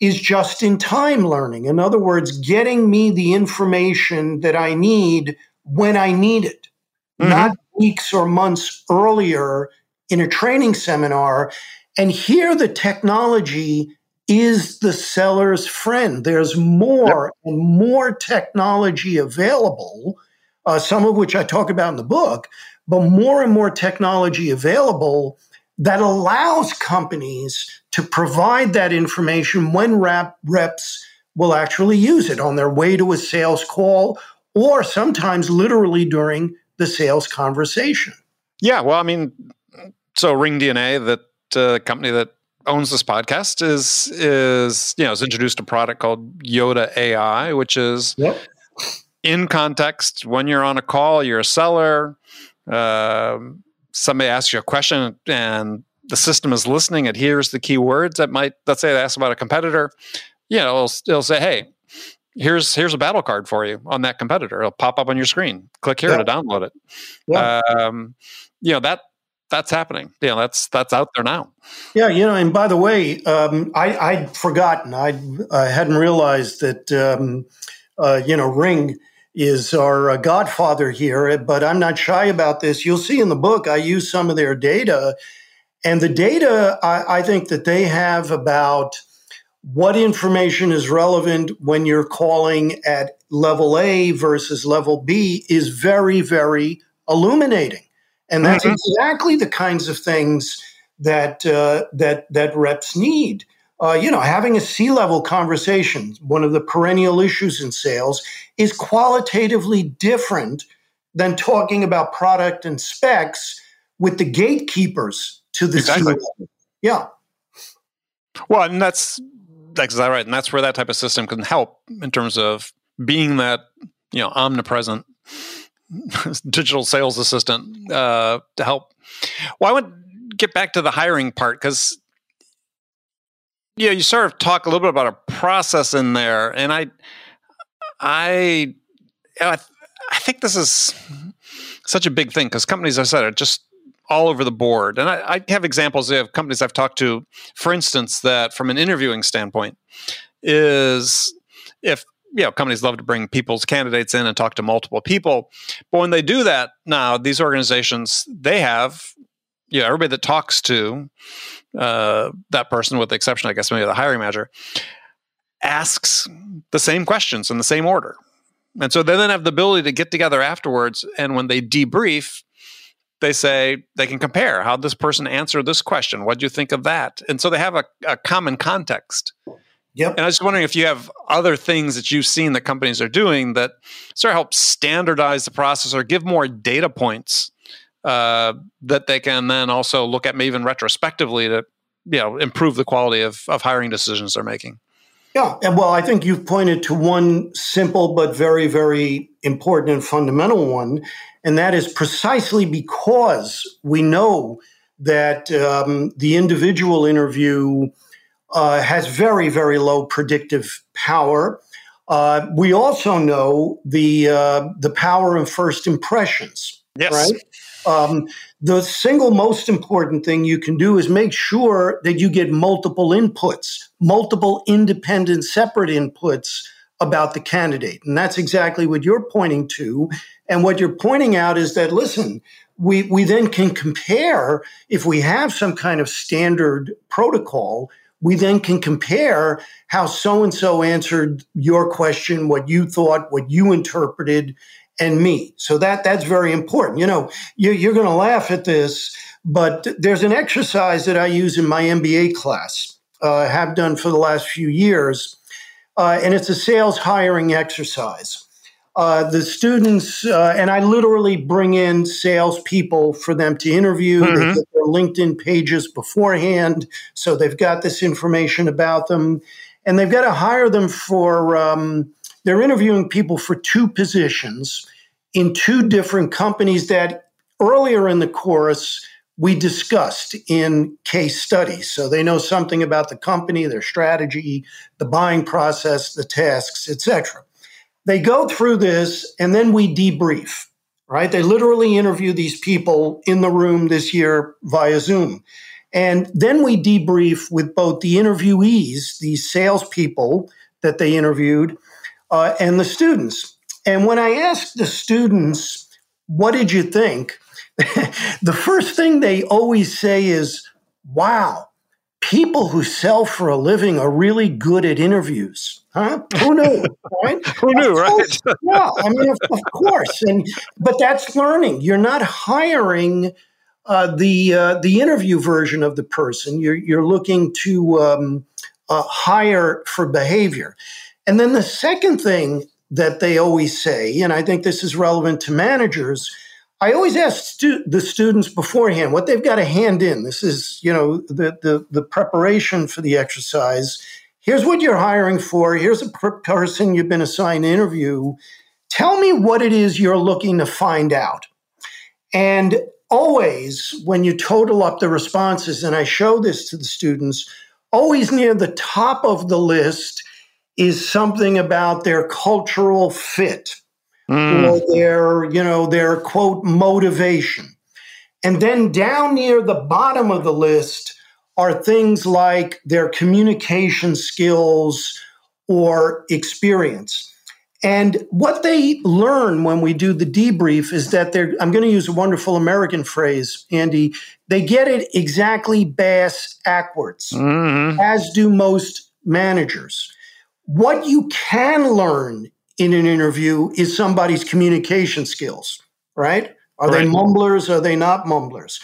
is just in time learning. In other words, getting me the information that I need when I need it, mm-hmm. not weeks or months earlier in a training seminar. And here the technology is the seller's friend. There's more yep. and more technology available, uh, some of which I talk about in the book, but more and more technology available that allows companies to provide that information when rep, reps will actually use it on their way to a sales call or sometimes literally during the sales conversation. Yeah, well, I mean, so Ring DNA, that uh, company that owns this podcast, is is you know has introduced a product called Yoda AI, which is yep. in context when you're on a call, you're a seller, um, somebody asks you a question and the system is listening, it hears the keywords that might, let's say they ask about a competitor, you know, it'll, it'll say, hey, here's here's a battle card for you on that competitor. It'll pop up on your screen. Click here yeah. to download it. Yeah. Um, you know that that's happening. You know that's that's out there now. Yeah, you know, and by the way, um, I, I'd forgotten. I I hadn't realized that um, uh, you know Ring is our uh, godfather here, but I'm not shy about this. You'll see in the book, I use some of their data. And the data, I, I think that they have about what information is relevant when you're calling at level A versus level B is very, very illuminating. And that's mm-hmm. exactly the kinds of things that uh, that that reps need. Uh, you know, having a C level conversation, one of the perennial issues in sales, is qualitatively different than talking about product and specs with the gatekeepers to the exactly. C level. Yeah. Well, and that's that's exactly right, and that's where that type of system can help in terms of being that you know omnipresent [LAUGHS] digital sales assistant uh, to help. Well, I want to get back to the hiring part because yeah, you sort of talk a little bit about a process in there, and I, I, I, I think this is such a big thing because companies, I said, are just all over the board. And I, I, have examples of companies I've talked to, for instance, that from an interviewing standpoint, is if you know companies love to bring people's candidates in and talk to multiple people, but when they do that now, these organizations they have you know everybody that talks to uh, that person, with the exception, I guess, maybe the hiring manager, asks the same questions in the same order. And so they then have the ability to get together afterwards. And when they debrief, they say they can compare how this person answered this question. What do you think of that? And so they have a, a common context. Yep. And I was just wondering if you have other things that you've seen that companies are doing that sort of help standardize the process or give more data points uh, that they can then also look at maybe even retrospectively to you know improve the quality of, of hiring decisions they're making. Yeah, and well, I think you've pointed to one simple but very, very important and fundamental one, and that is precisely because we know that um, the individual interview uh, has very, very low predictive power. Uh, we also know the uh, the power of first impressions. Yes. Right. Um, the single most important thing you can do is make sure that you get multiple inputs, multiple independent, separate inputs about the candidate. And that's exactly what you're pointing to. And what you're pointing out is that, listen, we, we then can compare if we have some kind of standard protocol we then can compare how so and so answered your question, what you thought, what you interpreted, and me. So that that's very important. You know, you, you're going to laugh at this, but there's an exercise that I use in my MBA class. Uh, have done for the last few years, uh, and it's a sales hiring exercise. Uh, the students, uh, and I literally bring in salespeople for them to interview. Mm-hmm. They get their LinkedIn pages beforehand, so they've got this information about them, and they've got to hire them for um, they're interviewing people for two positions in two different companies that earlier in the course we discussed in case studies. So they know something about the company, their strategy, the buying process, the tasks, etc. They go through this and then we debrief, right? They literally interview these people in the room this year via Zoom. And then we debrief with both the interviewees, these salespeople that they interviewed, uh, and the students. And when I asked the students, what did you think? [LAUGHS] the first thing they always say is, wow, people who sell for a living are really good at interviews. Huh? Who knew? [LAUGHS] Right? Who knew, course, right? yeah, I mean, of, of, course. And but that's learning. You're not hiring uh, the uh, the interview version of the person. You're you're looking to um, uh, hire for behavior. And then the second thing that they always say, and I think this is relevant to managers, I always ask stu- the students beforehand what they've got to hand in. This is, you know, the, the, the preparation for the exercise. Here's what you're hiring for. Here's a per- person you've been assigned to interview. Tell me what it is you're looking to find out. And always, when you total up the responses, and I show this to the students, always near the top of the list is something about their cultural fit mm. or their, you know, their quote motivation. And then down near the bottom of the list are things like their communication skills or experience. And what they learn when we do the debrief is that they're, I'm going to use a wonderful American phrase, Andy, they get it exactly bass backwards, mm-hmm. as do most managers. What you can learn in an interview is somebody's communication skills, right? Are right. they mumblers? Are they not mumblers?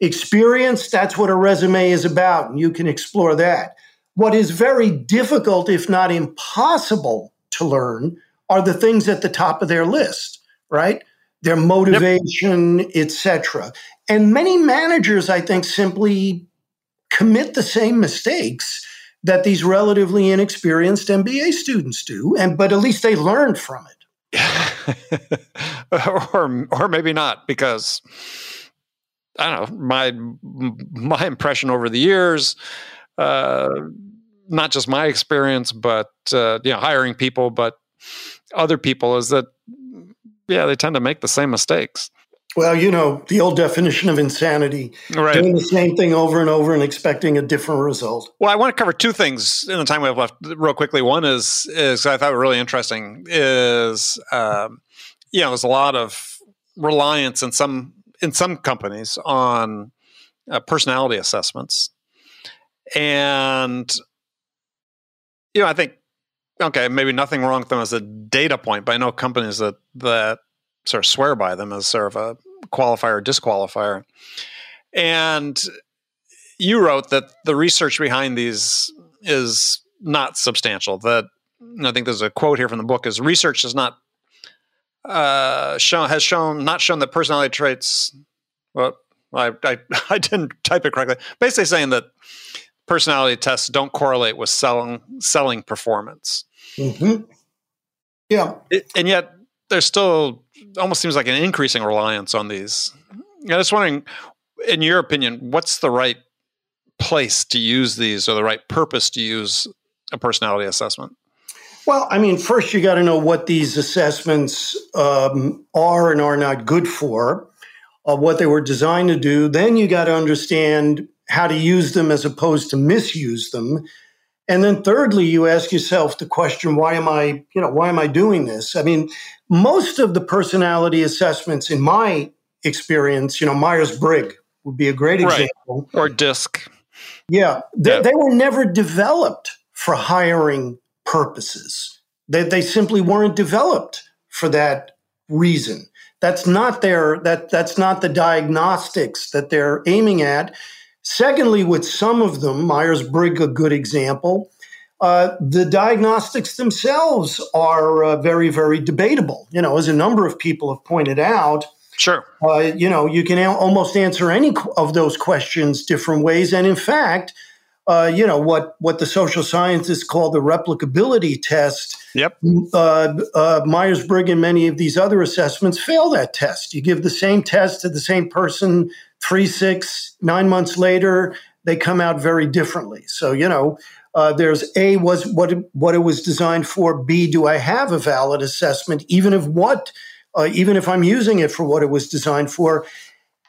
Experience, that's what a resume is about, and you can explore that. what is very difficult, if not impossible, to learn are the things at the top of their list, right? Their motivation, yep. etc. And many managers, I think, simply commit the same mistakes that these relatively inexperienced MBA students do, and but at least they learned from it. [LAUGHS] or or maybe not, because I don't know, my my impression over the years, uh, not just my experience, but uh, you know, hiring people, but other people is that yeah, they tend to make the same mistakes. Well, you know, the old definition of insanity right. doing the same thing over and over and expecting a different result. Well, I want to cover two things in the time we have left, real quickly. One is, is I thought really interesting is, um, you know, there's a lot of reliance in some in some companies on uh, personality assessments, and you know, I think okay, maybe nothing wrong with them as a data point, but I know companies that that sort of swear by them as sort of a qualifier or disqualifier. And you wrote that the research behind these is not substantial. That I think there's a quote here from the book is research has not uh, shown has shown not shown that personality traits. Well, I, I [LAUGHS] I didn't type it correctly. Basically, saying that personality tests don't correlate with selling selling performance. Mm-hmm. Yeah, it, and yet there's still almost seems like an increasing reliance on these. I was wondering, in your opinion, what's the right place to use these or the right purpose to use a personality assessment? Well, I mean, first you got to know what these assessments um, are and are not good for, uh, what they were designed to do. Then you got to understand how to use them as opposed to misuse them. And then thirdly, you ask yourself the question, why am I, you know, why am I doing this? I mean, most of the personality assessments in my experience, you know, Myers-Briggs would be a great right. example. Or DISC. Yeah. They, yeah. they were never developed for hiring purposes. They, they simply weren't developed for that reason. That's not their that that's not the diagnostics that they're aiming at. Secondly, with some of them, Myers Briggs, a good example, uh, the diagnostics themselves are uh, very, very debatable. You know, as a number of people have pointed out, sure, uh, you know, you can almost answer any of those questions different ways. And in fact, uh, you know what what the social scientists call the replicability test. Yep. Uh, uh, Myers Briggs and many of these other assessments fail that test. You give the same test to the same person three, six, nine months later, they come out very differently. So, you know, uh, there's A, was what what it was designed for. B, do I have a valid assessment, even if what, uh, even if I'm using it for what it was designed for?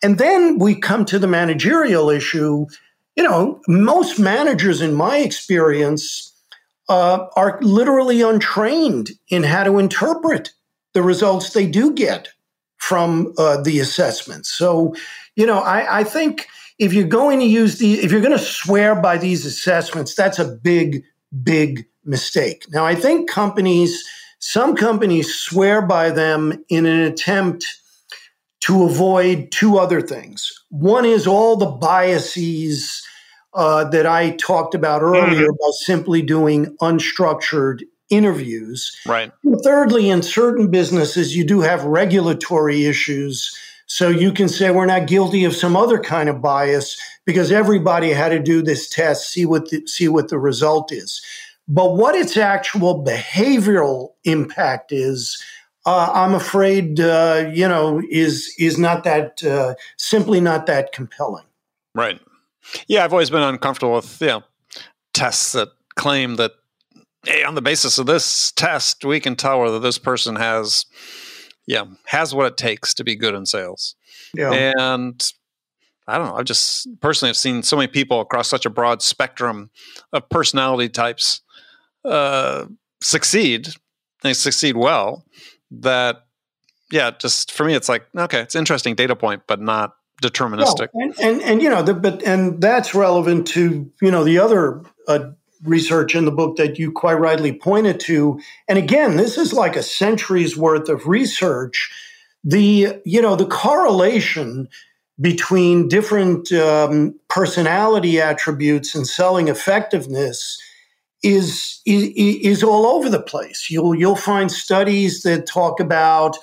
And then we come to the managerial issue. You know, most managers, in my experience, uh, are literally untrained in how to interpret the results they do get from uh, the assessments. So, you know, I, I think if you're going to use the, if you're going to swear by these assessments, that's a big, big mistake. Now, I think companies, some companies swear by them in an attempt to avoid two other things. One is all the biases uh, that I talked about earlier mm-hmm. about simply doing unstructured interviews. Right. And thirdly, in certain businesses, you do have regulatory issues so you can say we're not guilty of some other kind of bias because everybody had to do this test, see what the, see what the result is. But what its actual behavioral impact is, uh, I'm afraid, uh, you know, is is not that uh, simply not that compelling. Right. Yeah, I've always been uncomfortable with you know tests that claim that hey, on the basis of this test, we can tell whether this person has yeah, has what it takes to be good in sales. Yeah. And I don't know. I've just personally have seen so many people across such a broad spectrum of personality types uh, succeed. They succeed well. That yeah, just for me, it's like okay, it's interesting data point, but not deterministic. Well, and, and, and you know, the, but and that's relevant to you know the other uh, research in the book that you quite rightly pointed to. And again, this is like a century's worth of research. The, you know, the correlation between different um, personality attributes and selling effectiveness is, is is all over the place. You'll you'll find studies that talk about,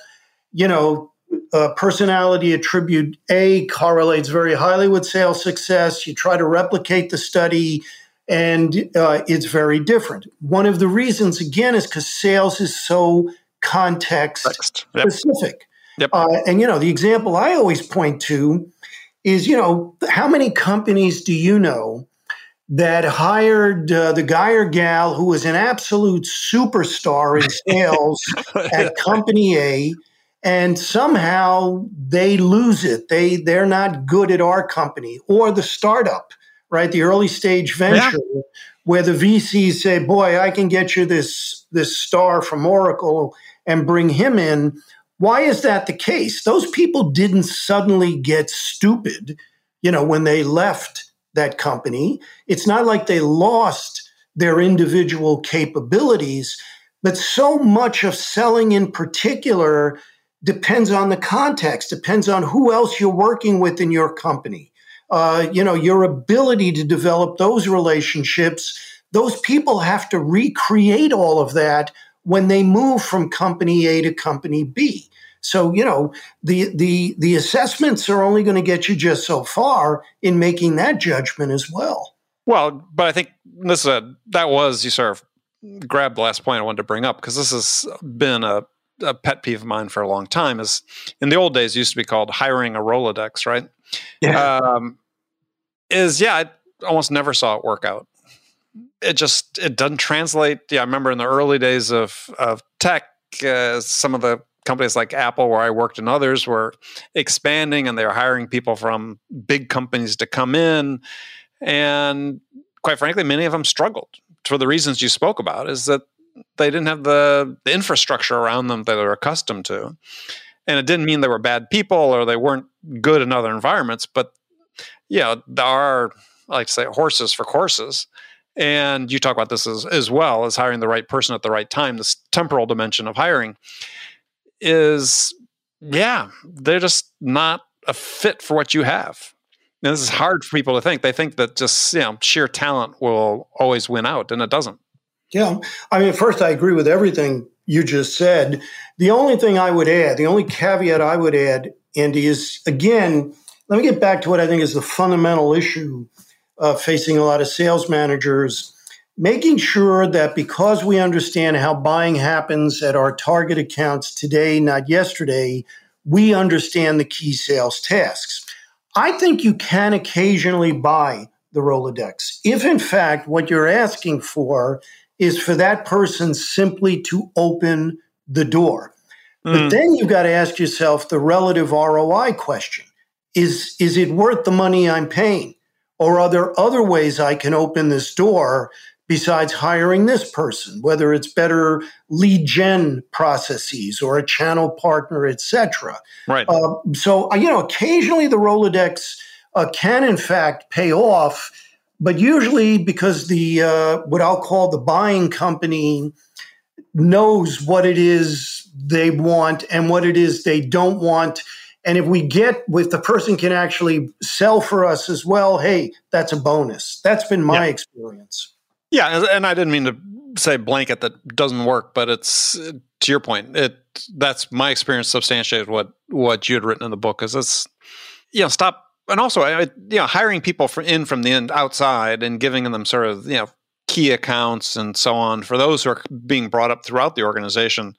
you know, uh, personality attribute A correlates very highly with sales success. You try to replicate the study, and uh, it's very different. One of the reasons, again, is because sales is so context yep. specific. Yep. Uh, and you know, the example I always point to is, you know, how many companies do you know that hired uh, the guy or gal who was an absolute superstar in [LAUGHS] sales at company A, and somehow they lose it. They they're not good at our company or the startup, right? The early stage venture. Yeah. Where the VCs say, "Boy, I can get you this this star from Oracle and bring him in," Why is that the case? Those people didn't suddenly get stupid, you know, when they left that company. It's not like they lost their individual capabilities, but so much of selling in particular depends on the context, depends on who else you're working with in your company. Uh, you know, your ability to develop those relationships, those people have to recreate all of that when they move from company A to company B. So, you know, the the the assessments are only going to get you just so far in making that judgment as well. Well, but I think this is a, that was you sort of grabbed the last point I wanted to bring up because this has been a, a pet peeve of mine for a long time. Is in the old days used to be called hiring a Rolodex, right? Yeah. Um, is yeah, I almost never saw it work out it just it doesn't translate. Yeah, I remember in the early days of of tech, uh, some of the companies like Apple, where I worked, and others were expanding, and they were hiring people from big companies to come in, and quite frankly, many of them struggled for the reasons you spoke about. Is that they didn't have the, the infrastructure around them that they're accustomed to, and it didn't mean they were bad people or they weren't good in other environments, but yeah, there are I like to say horses for courses. And you talk about this as, as well as hiring the right person at the right time. This temporal dimension of hiring is yeah they're just not a fit for what you have. And this is hard for people to think. They think that just you know sheer talent will always win out and it doesn't yeah i mean first i agree with everything you just said. The only thing i would add the only caveat i would add andy is again let me get back to what i think is the fundamental issue uh, facing a lot of sales managers, making sure that because we understand how buying happens at our target accounts today, not yesterday, we understand the key sales tasks. I think you can occasionally buy the Rolodex. If, in fact, what you're asking for is for that person simply to open the door. Mm. But then you've got to ask yourself the relative ROI question. Is, is it worth the money I'm paying? Or are there other ways I can open this door besides hiring this person, whether it's better lead gen processes or a channel partner, etc. Right. Uh, so, you know, occasionally the Rolodex uh, can, in fact, pay off, but usually because the uh, what I'll call the buying company knows what it is they want and what it is they don't want and if we get, with the person can actually sell for us as well, hey, that's a bonus. That's been my yeah. experience. Yeah, and I didn't mean to say blanket that doesn't work, but it's to your point. It that's my experience substantiated what what you had written in the book. Is it's you know stop and also I, you know hiring people from in from the end outside and giving them sort of you know key accounts and so on for those who are being brought up throughout the organization.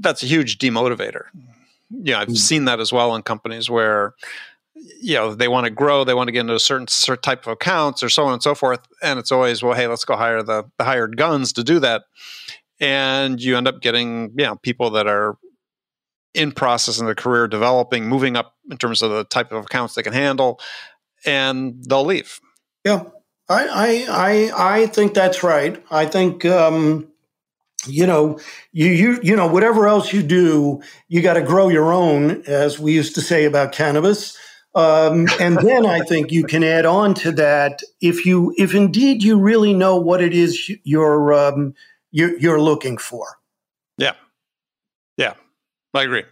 That's a huge demotivator yeah, I've mm. seen that as well in companies where you know they want to grow, they want to get into a certain, certain type of accounts or so on and so forth, and it's always well, hey, let's go hire the, the hired guns to do that, and you end up getting you know people that are in process in their career developing, moving up in terms of the type of accounts they can handle, and they'll leave. Yeah, I I I, I think that's right. I think um, you know, you you you know whatever else you do, you got to grow your own, as we used to say about cannabis. Um, and then I think you can add on to that if you if indeed you really know what it is you're um, you're, you're looking for. Yeah, yeah, I agree.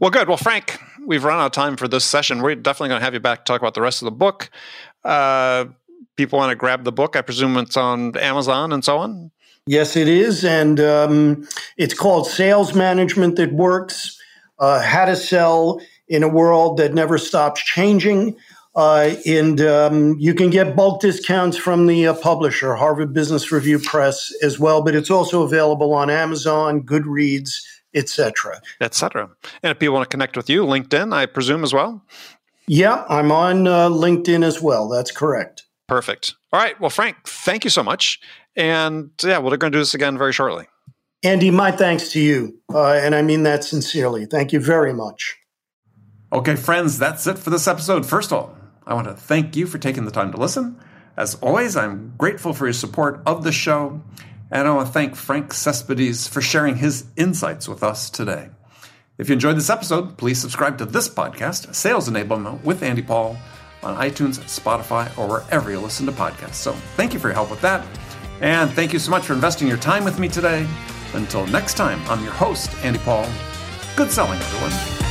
Well, good. Well, Frank, we've run out of time for this session. We're definitely going to have you back to talk about the rest of the book. Uh, people want to grab the book. I presume it's on Amazon and so on. Yes, it is. And um, it's called Sales Management That Works uh, How to Sell in a World That Never Stops Changing. Uh, and um, you can get bulk discounts from the uh, publisher, Harvard Business Review Press, as well. But it's also available on Amazon, Goodreads, etc. etc. And if people want to connect with you, LinkedIn, I presume as well. Yeah, I'm on uh, LinkedIn as well. That's correct. Perfect. All right. Well, Frank, thank you so much. And yeah, we're going to do this again very shortly. Andy, my thanks to you. Uh, and I mean that sincerely. Thank you very much. Okay, friends, that's it for this episode. First of all, I want to thank you for taking the time to listen. As always, I'm grateful for your support of the show. And I want to thank Frank Cespedes for sharing his insights with us today. If you enjoyed this episode, please subscribe to this podcast, Sales Enablement with Andy Paul, on iTunes, Spotify, or wherever you listen to podcasts. So thank you for your help with that. And thank you so much for investing your time with me today. Until next time, I'm your host, Andy Paul. Good selling, everyone.